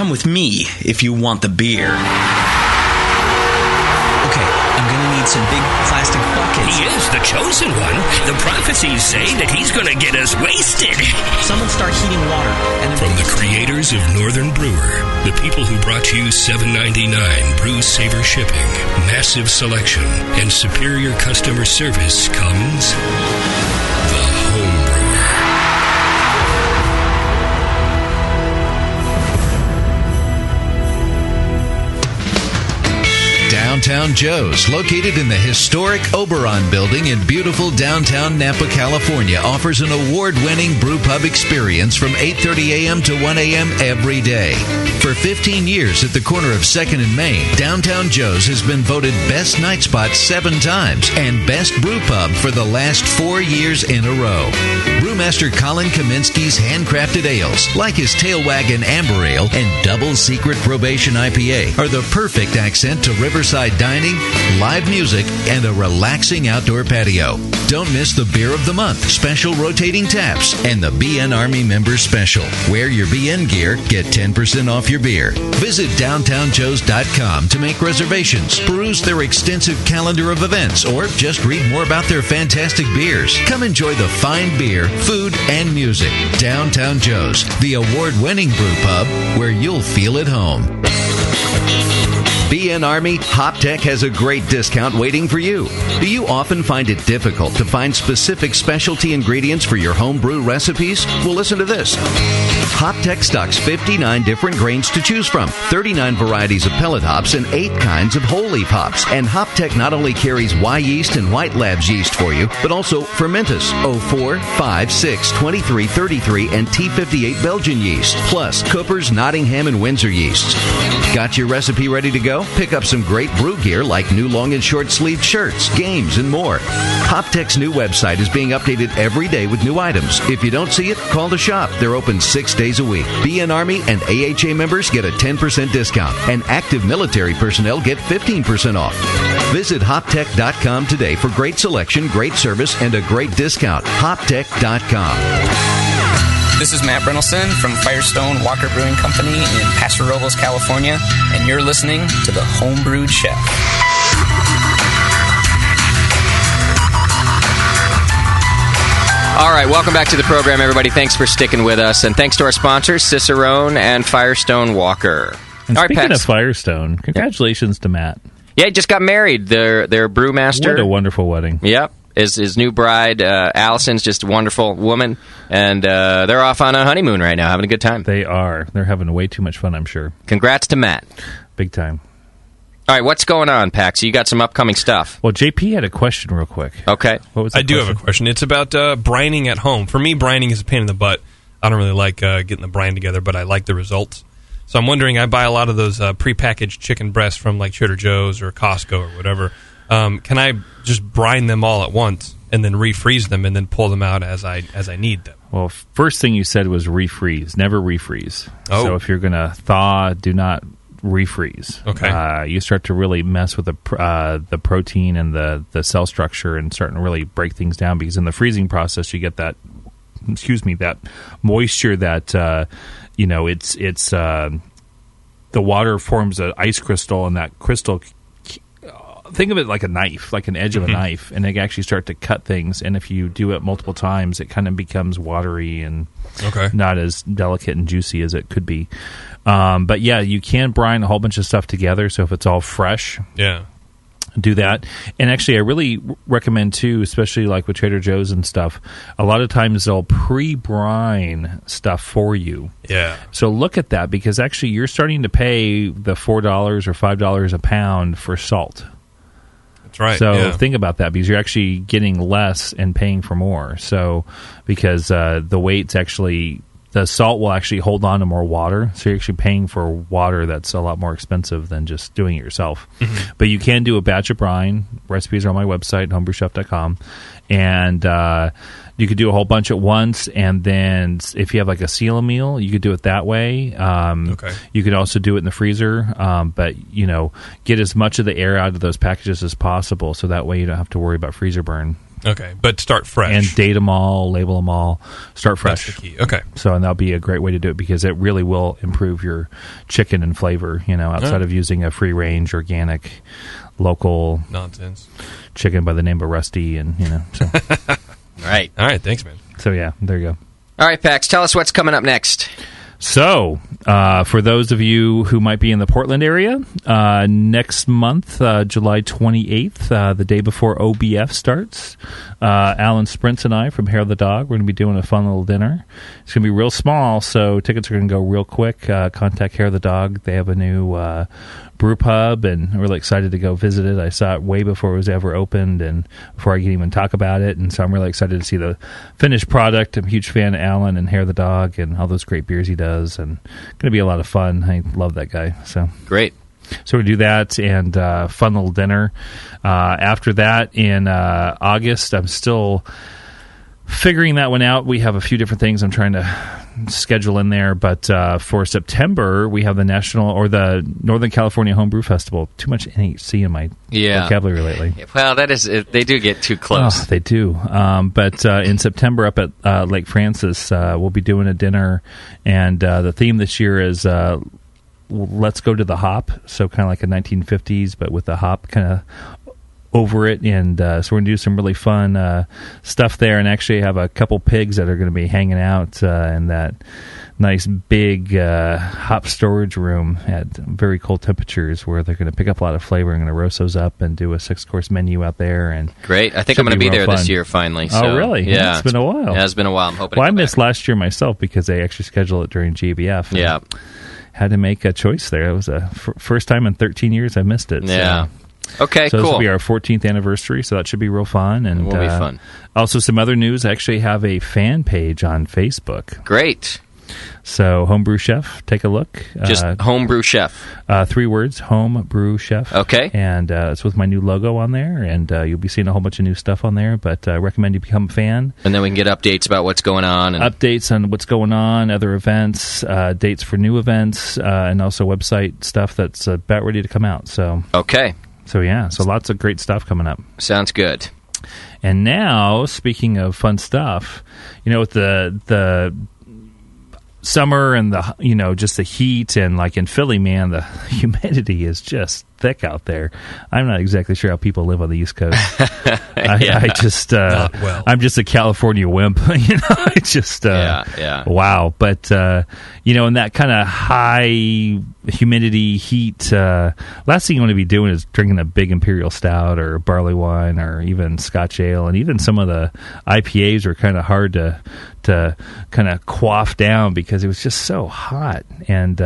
Come with me if you want the beer. Okay, I'm gonna need some big plastic buckets. He is the chosen one. The prophecies say that he's going to get us wasted. Someone start heating water. And From the creators of Northern Brewer, the people who brought you 7.99 Brew Saver shipping, massive selection, and superior customer service comes Downtown Joe's, located in the historic Oberon building in beautiful downtown Napa, California, offers an award-winning brew pub experience from 8:30 a.m. to 1 a.m. every day. For 15 years at the corner of 2nd and Main, Downtown Joe's has been voted best night spot 7 times and best brew pub for the last 4 years in a row. Brewmaster Colin Kaminski's handcrafted ales, like his Tail Wagon Amber Ale and Double Secret Probation IPA, are the perfect accent to riverside dining, live music, and a relaxing outdoor patio. Don't miss the Beer of the Month, special rotating taps, and the BN Army Member Special. Wear your BN gear, get 10% off your beer. Visit downtownjoes.com to make reservations, peruse their extensive calendar of events, or just read more about their fantastic beers. Come enjoy the fine beer, food, and music. Downtown Joe's, the award winning brew pub where you'll feel at home. BN Army, HopTech has a great discount waiting for you. Do you often find it difficult to find specific specialty ingredients for your homebrew recipes? Well, listen to this. HopTech stocks 59 different grains to choose from, 39 varieties of pellet hops, and 8 kinds of whole leaf hops. And HopTech not only carries Wyeast and White Labs yeast for you, but also Fermentis, 04, 5, 6, 23, 33, and T58 Belgian yeast, plus Cooper's, Nottingham, and Windsor yeasts. Got your recipe ready to go? Pick up some great brew gear like new long and short sleeved shirts, games, and more. HopTech's new website is being updated every day with new items. If you don't see it, call the shop. They're open six days a week. BN Army and AHA members get a 10% discount, and active military personnel get 15% off. Visit hoptech.com today for great selection, great service, and a great discount. Hoptech.com. This is Matt Brynildson from Firestone Walker Brewing Company in Paso Robles, California, and you're listening to the Homebrewed Chef. All right, welcome back to the program, everybody. Thanks for sticking with us, and thanks to our sponsors, Cicerone and Firestone Walker. And All right, speaking Pax. of Firestone, congratulations to Matt. Yeah, he just got married. Their their brewmaster. What a wonderful wedding. Yep. His, his new bride, uh, Allison's just a wonderful woman, and uh, they're off on a honeymoon right now, having a good time. They are. They're having way too much fun, I'm sure. Congrats to Matt. Big time. All right, what's going on, Pax? You got some upcoming stuff. Well, JP had a question real quick. Okay. What was I the do have a question. It's about uh, brining at home. For me, brining is a pain in the butt. I don't really like uh, getting the brine together, but I like the results. So I'm wondering. I buy a lot of those uh, prepackaged chicken breasts from like Trader Joe's or Costco or whatever. Um, can I just brine them all at once and then refreeze them and then pull them out as I as I need them? Well, first thing you said was refreeze. Never refreeze. Oh. So if you're going to thaw, do not refreeze. Okay. Uh, you start to really mess with the pr- uh, the protein and the the cell structure and starting to really break things down because in the freezing process you get that excuse me that moisture that uh, you know it's it's uh, the water forms an ice crystal and that crystal think of it like a knife, like an edge of a Mhm. knife, and they actually start to cut things. And if you do it multiple times, it kind of becomes watery and Okay. not as delicate and juicy as it could be. Um, but yeah, you can brine a whole bunch of stuff together. So if it's all fresh, Yeah. do that. And actually, I really recommend too, especially like with Trader Joe's and stuff. A lot of times they'll pre-brine stuff for you. Yeah. So look at that because actually you're starting to pay the four dollars or five dollars a pound for salt. That's right. So yeah. think about that because you're actually getting less and paying for more. So because uh, the weight's actually the salt will actually hold on to more water, so you're actually paying for water that's a lot more expensive than just doing it yourself. Mhm. But you can do a batch of brine. Recipes are on my website, homebrewchef.com. And uh, you could do a whole bunch at once. And then if you have like a seal a meal, you could do it that way. Um, Okay. You could also do it in the freezer. Um, but, you know, get as much of the air out of those packages as possible so that way you don't have to worry about freezer burn. Okay, but start fresh. And date them all, label them all, start fresh. That's the key. Okay. So, and that'll be a great way to do it because it really will improve your chicken and flavor, you know, outside of using a free range, organic, local Nonsense. chicken by the name of Rusty. And, you know, so, Right. All right. Thanks, man. so yeah, there you go. All right, Pax, tell us what's coming up next. So, uh, for those of you who might be in the Portland area, uh, next month, uh, July 28th, uh, the day before OBF starts, uh, Alan Sprints and I from Hair of the Dog, we're going to be doing a fun little dinner. It's going to be real small, so tickets are going to go real quick. Uh, contact Hair of the Dog. They have a new uh, brew pub, and I'm really excited to go visit it. I saw it way before it was ever opened and before I could even talk about it, and so I'm really excited to see the finished product. I'm a huge fan of Alan and Hair the Dog and all those great beers he does, and going to be a lot of fun. I love that guy. So Great. so we do that and uh, fun little dinner. Uh, after that, in uh, August, I'm still figuring that one out. We have a few different things I'm trying to schedule in there, but uh, for September, we have the national or the Northern California Homebrew Festival. Too much NHC in my Yeah. vocabulary lately. Well, that is, they do get too close. Oh, they do. Um, but uh, in September, up at uh, Lake Francis, uh, we'll be doing a dinner, and uh, the theme this year is uh, "Let's go to the hop." So kind of like a 1950s, but with the hop kind of over it. And uh, so we're gonna do some really fun uh, stuff there, and actually have a couple pigs that are to be hanging out uh, in that nice big uh, hop storage room at very cold temperatures, where they're to pick up a lot of flavor. I'm to roast those up and do a six course menu out there, and Great. I think I'm to be, real there this year finally. Oh, really? Yeah. It's been a while. Yeah, it's been a while. I'm hoping Well, to I missed last year myself because they actually scheduled it during GBF. Yeah. Had to make a choice there. It was a f- first time in 13 years I missed it. so- Yeah. Okay, so This will be our 14th anniversary, so that should be real fun. And It will be uh, fun. Also, some other news. I actually have a fan page on Facebook. Great. So, Homebrew Chef, take a look. Just Homebrew Chef. Uh, three words, Homebrew Chef. Okay. And uh, it's with my new logo on there, and uh, you'll be seeing a whole bunch of new stuff on there. But I recommend you become a fan. And then we can get updates about what's going on. And updates on what's going on, other events, uh, dates for new events, uh, and also website stuff that's about ready to come out. So okay, so yeah, so lots of great stuff coming up. Sounds good. And now, speaking of fun stuff, you know, with the the summer and the you know just the heat and like in Philly, man, the humidity is just thick out there. I'm not exactly sure how people live on the East Coast. I, Yeah. I just uh, well. I'm just a California wimp. you know, I just uh, Yeah, yeah. wow. But uh, you know, in that kind of high humidity heat, uh, last thing you want to be doing is drinking a big imperial stout or barley wine or even Scotch ale, and even some of the IPAs are kind of hard to to kind of quaff down because it was just so hot and.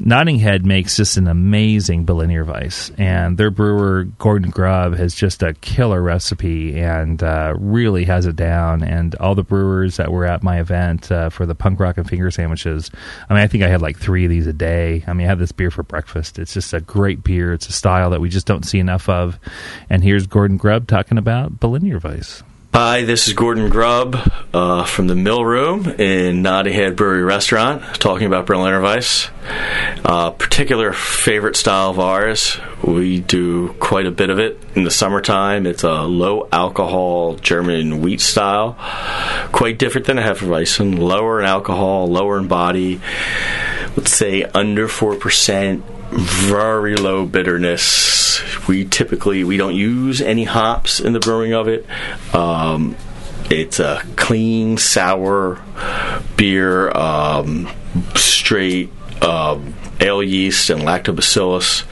Nodding Head makes just an amazing Berliner Weisse, and their brewer Gordon Grubb has just a killer recipe and uh, really has it down. And all the brewers that were at my event uh, for the punk rock and finger sandwiches, I mean, I think I had like three of these a day. I mean, I had this beer for breakfast. It's just a great beer. It's a style that we just don't see enough of. And here's Gordon Grubb talking about Berliner Weisse. Hi, this is Gordon Grubb uh, from the Mill Room in Nodding Head Brewery Restaurant, talking about Berliner Weisse. Uh, particular favorite style of ours, we do quite a bit of it in the summertime. It's a low alcohol German wheat style, quite different than a Hefeweizen. Lower in alcohol, lower in body. Let's say under four percent. Very low bitterness. We typically we don't use any hops in the brewing of it. Um, it's a clean, sour beer, um, straight um, ale yeast and lactobacillus.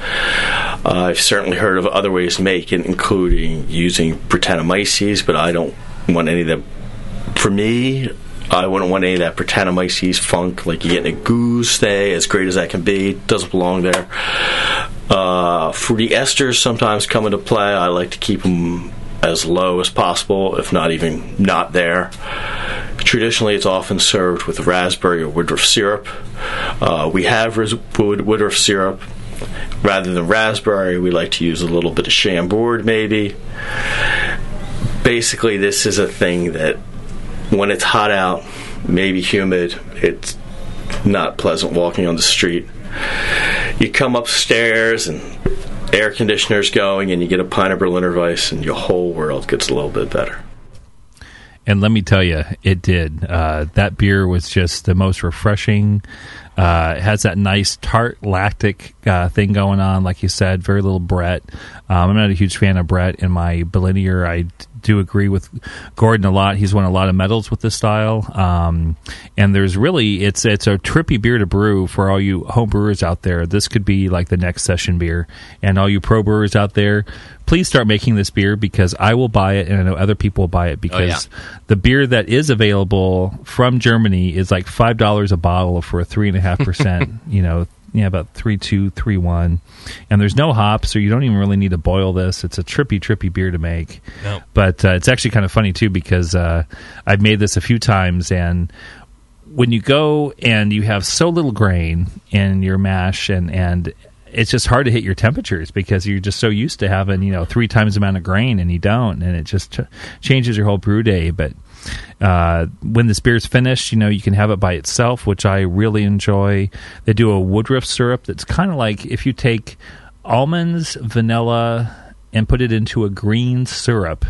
Uh, I've certainly heard of other ways to make it, including using Brettanomyces, but I don't want any of that. For me, I wouldn't want any of that Brettanomyces funk, like you get in a goose stay, as great as that can be. Doesn't belong there. Uh, fruity esters sometimes come into play. I like to keep them as low as possible, if not even not there. Traditionally, it's often served with raspberry or Woodruff syrup. Uh, we have wood- Woodruff syrup. Rather than raspberry, we like to use a little bit of Chambord, maybe. Basically, this is a thing that when it's hot out, maybe humid, it's not pleasant walking on the street. You come upstairs and air conditioner's going, and you get a pint of Berliner Weisse, and your whole world gets a little bit better. And let me tell you, it did. Uh, that beer was just the most refreshing. Uh, it has that nice tart lactic uh, thing going on, like you said. Very little Brett. Um, I'm not a huge fan of Brett in my Berliner. I do agree with Gordon a lot. He's won a lot of medals with this style. Um, and there's really it's it's a trippy beer to brew for all you home brewers out there. This could be like the next session beer. And all you pro brewers out there, please start making this beer because I will buy it, and I know other people will buy it because the beer that is available from Germany is like five dollars a bottle for a three and a half percent. You know, yeah, about three two, three one, and there's no hops, so you don't even really need to boil this. It's a trippy, trippy beer to make. No. But uh, it's actually kind of funny too because uh, I've made this a few times, and when you go and you have so little grain in your mash, and and it's just hard to hit your temperatures because you're just so used to having you know three times the amount of grain, and you don't, and it just ch- changes your whole brew day. But uh, when this beer's finished, you know, you can have it by itself, which I really enjoy. They do a Woodruff syrup that's kind of like if you take almonds, vanilla, and put it into a green syrup.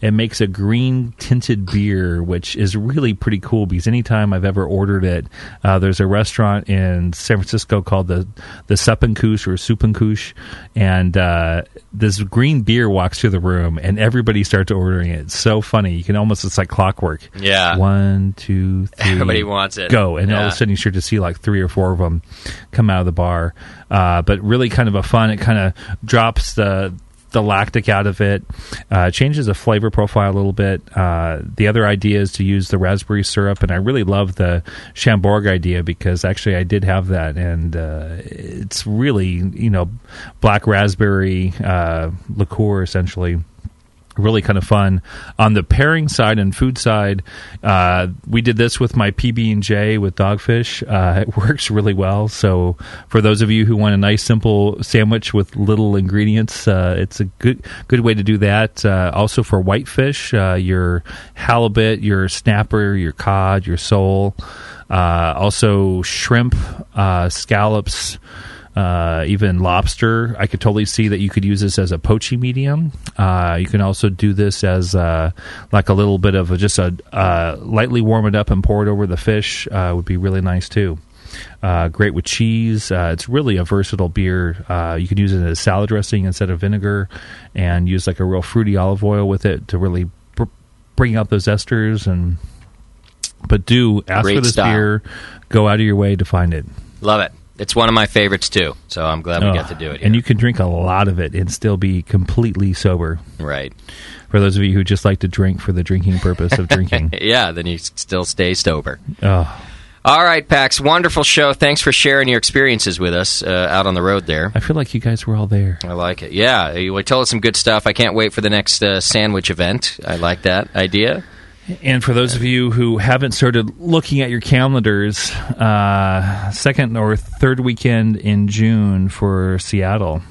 It makes a green tinted beer, which is really pretty cool because anytime I've ever ordered it, uh, there's a restaurant in San Francisco called the the Suppenküche or Suppenküche, and uh, this green beer walks through the room and everybody starts ordering it. It's so funny. You can almost, it's like clockwork. Yeah. One, two, three. Everybody wants it. Go. And all of a sudden you start to see like three or four of them come out of the bar. Uh, but really kind of a fun, it kind of drops the, the lactic out of it, uh, changes the flavor profile a little bit. Uh, the other idea is to use the raspberry syrup, and I really love the Chambord idea because actually I did have that, and uh, it's really you know black raspberry uh, liqueur essentially really kind of fun. On the pairing side and food side, uh, we did this with my PB and J with Dogfish. Uh, it works really well. So for those of you who want a nice simple sandwich with little ingredients, uh, it's a good good way to do that. Uh, also for whitefish, uh, your halibut, your snapper, your cod, your sole. Uh, also shrimp, scallops uh, even lobster. I could totally see that you could use this as a poaching medium. Uh, you can also do this as uh, like a little bit of a, just a uh, lightly warm it up and pour it over the fish. Uh, would be really nice too. Uh, great with cheese. Uh, it's really a versatile beer. Uh, you can use it as a salad dressing instead of vinegar, and use like a real fruity olive oil with it to really br- bring out those esters. And but do ask Great for this style. beer. Go out of your way to find it. Love it. It's one of my favorites too. So I'm glad we Oh, got to do it. And you can drink a lot of it and still be completely sober. Right. For those of you who just like to drink for the drinking purpose of drinking. yeah, then you still stay sober. Oh, All right, Pax. Wonderful show. Thanks for sharing your experiences with us uh, out on the road there. I feel like you guys were all there. I like it. Yeah, you told us some good stuff. I can't wait for the next uh, sandwich event. I like that idea. And for those of you who haven't started looking at your calendars, uh, second or third weekend in June for Seattle.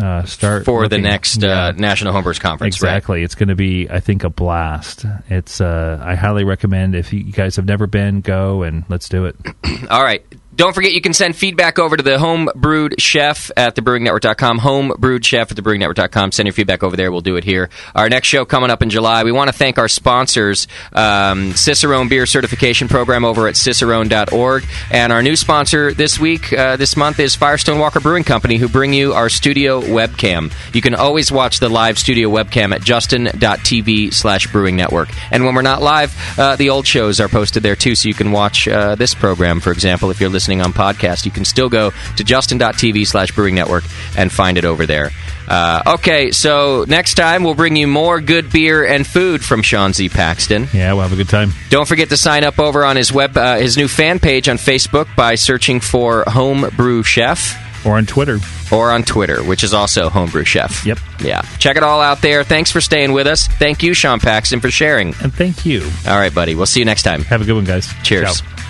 uh, start for the looking- next uh, National Homebrewers Conference. right? Exactly. It's going to be, I think, a blast. It's. Uh, I highly recommend if you guys have never been, go and let's do it. All right. Don't forget, you can send feedback over to the home brewed chef at thebrewingnetwork.com. Home brewed chef at thebrewingnetwork.com. Send your feedback over there. We'll do it here. Our next show coming up in July. We want to thank our sponsors, um, Cicerone Beer Certification Program over at cicerone.org. And our new sponsor this week, uh, this month, is Firestone Walker Brewing Company, who bring you our studio webcam. You can always watch the live studio webcam at justin.tv slash brewing network. And when we're not live, uh, the old shows are posted there too, so you can watch uh, this program, for example, if you're listening on podcast. You can still go to justin.tv slash brewing network and find it over there. Uh, okay, so next time we'll bring you more good beer and food from Sean Z. Paxton. Yeah, we'll have a good time. Don't forget to sign up over on his web, uh, his new fan page on Facebook by searching for Homebrew Chef. Or on Twitter. Or on Twitter, which is also Homebrew Chef. Yep. Yeah. Check it all out there. Thanks for staying with us. Thank you, Sean Paxton, for sharing. And thank you. All right, buddy. We'll see you next time. Have a good one, guys. Cheers. Ciao.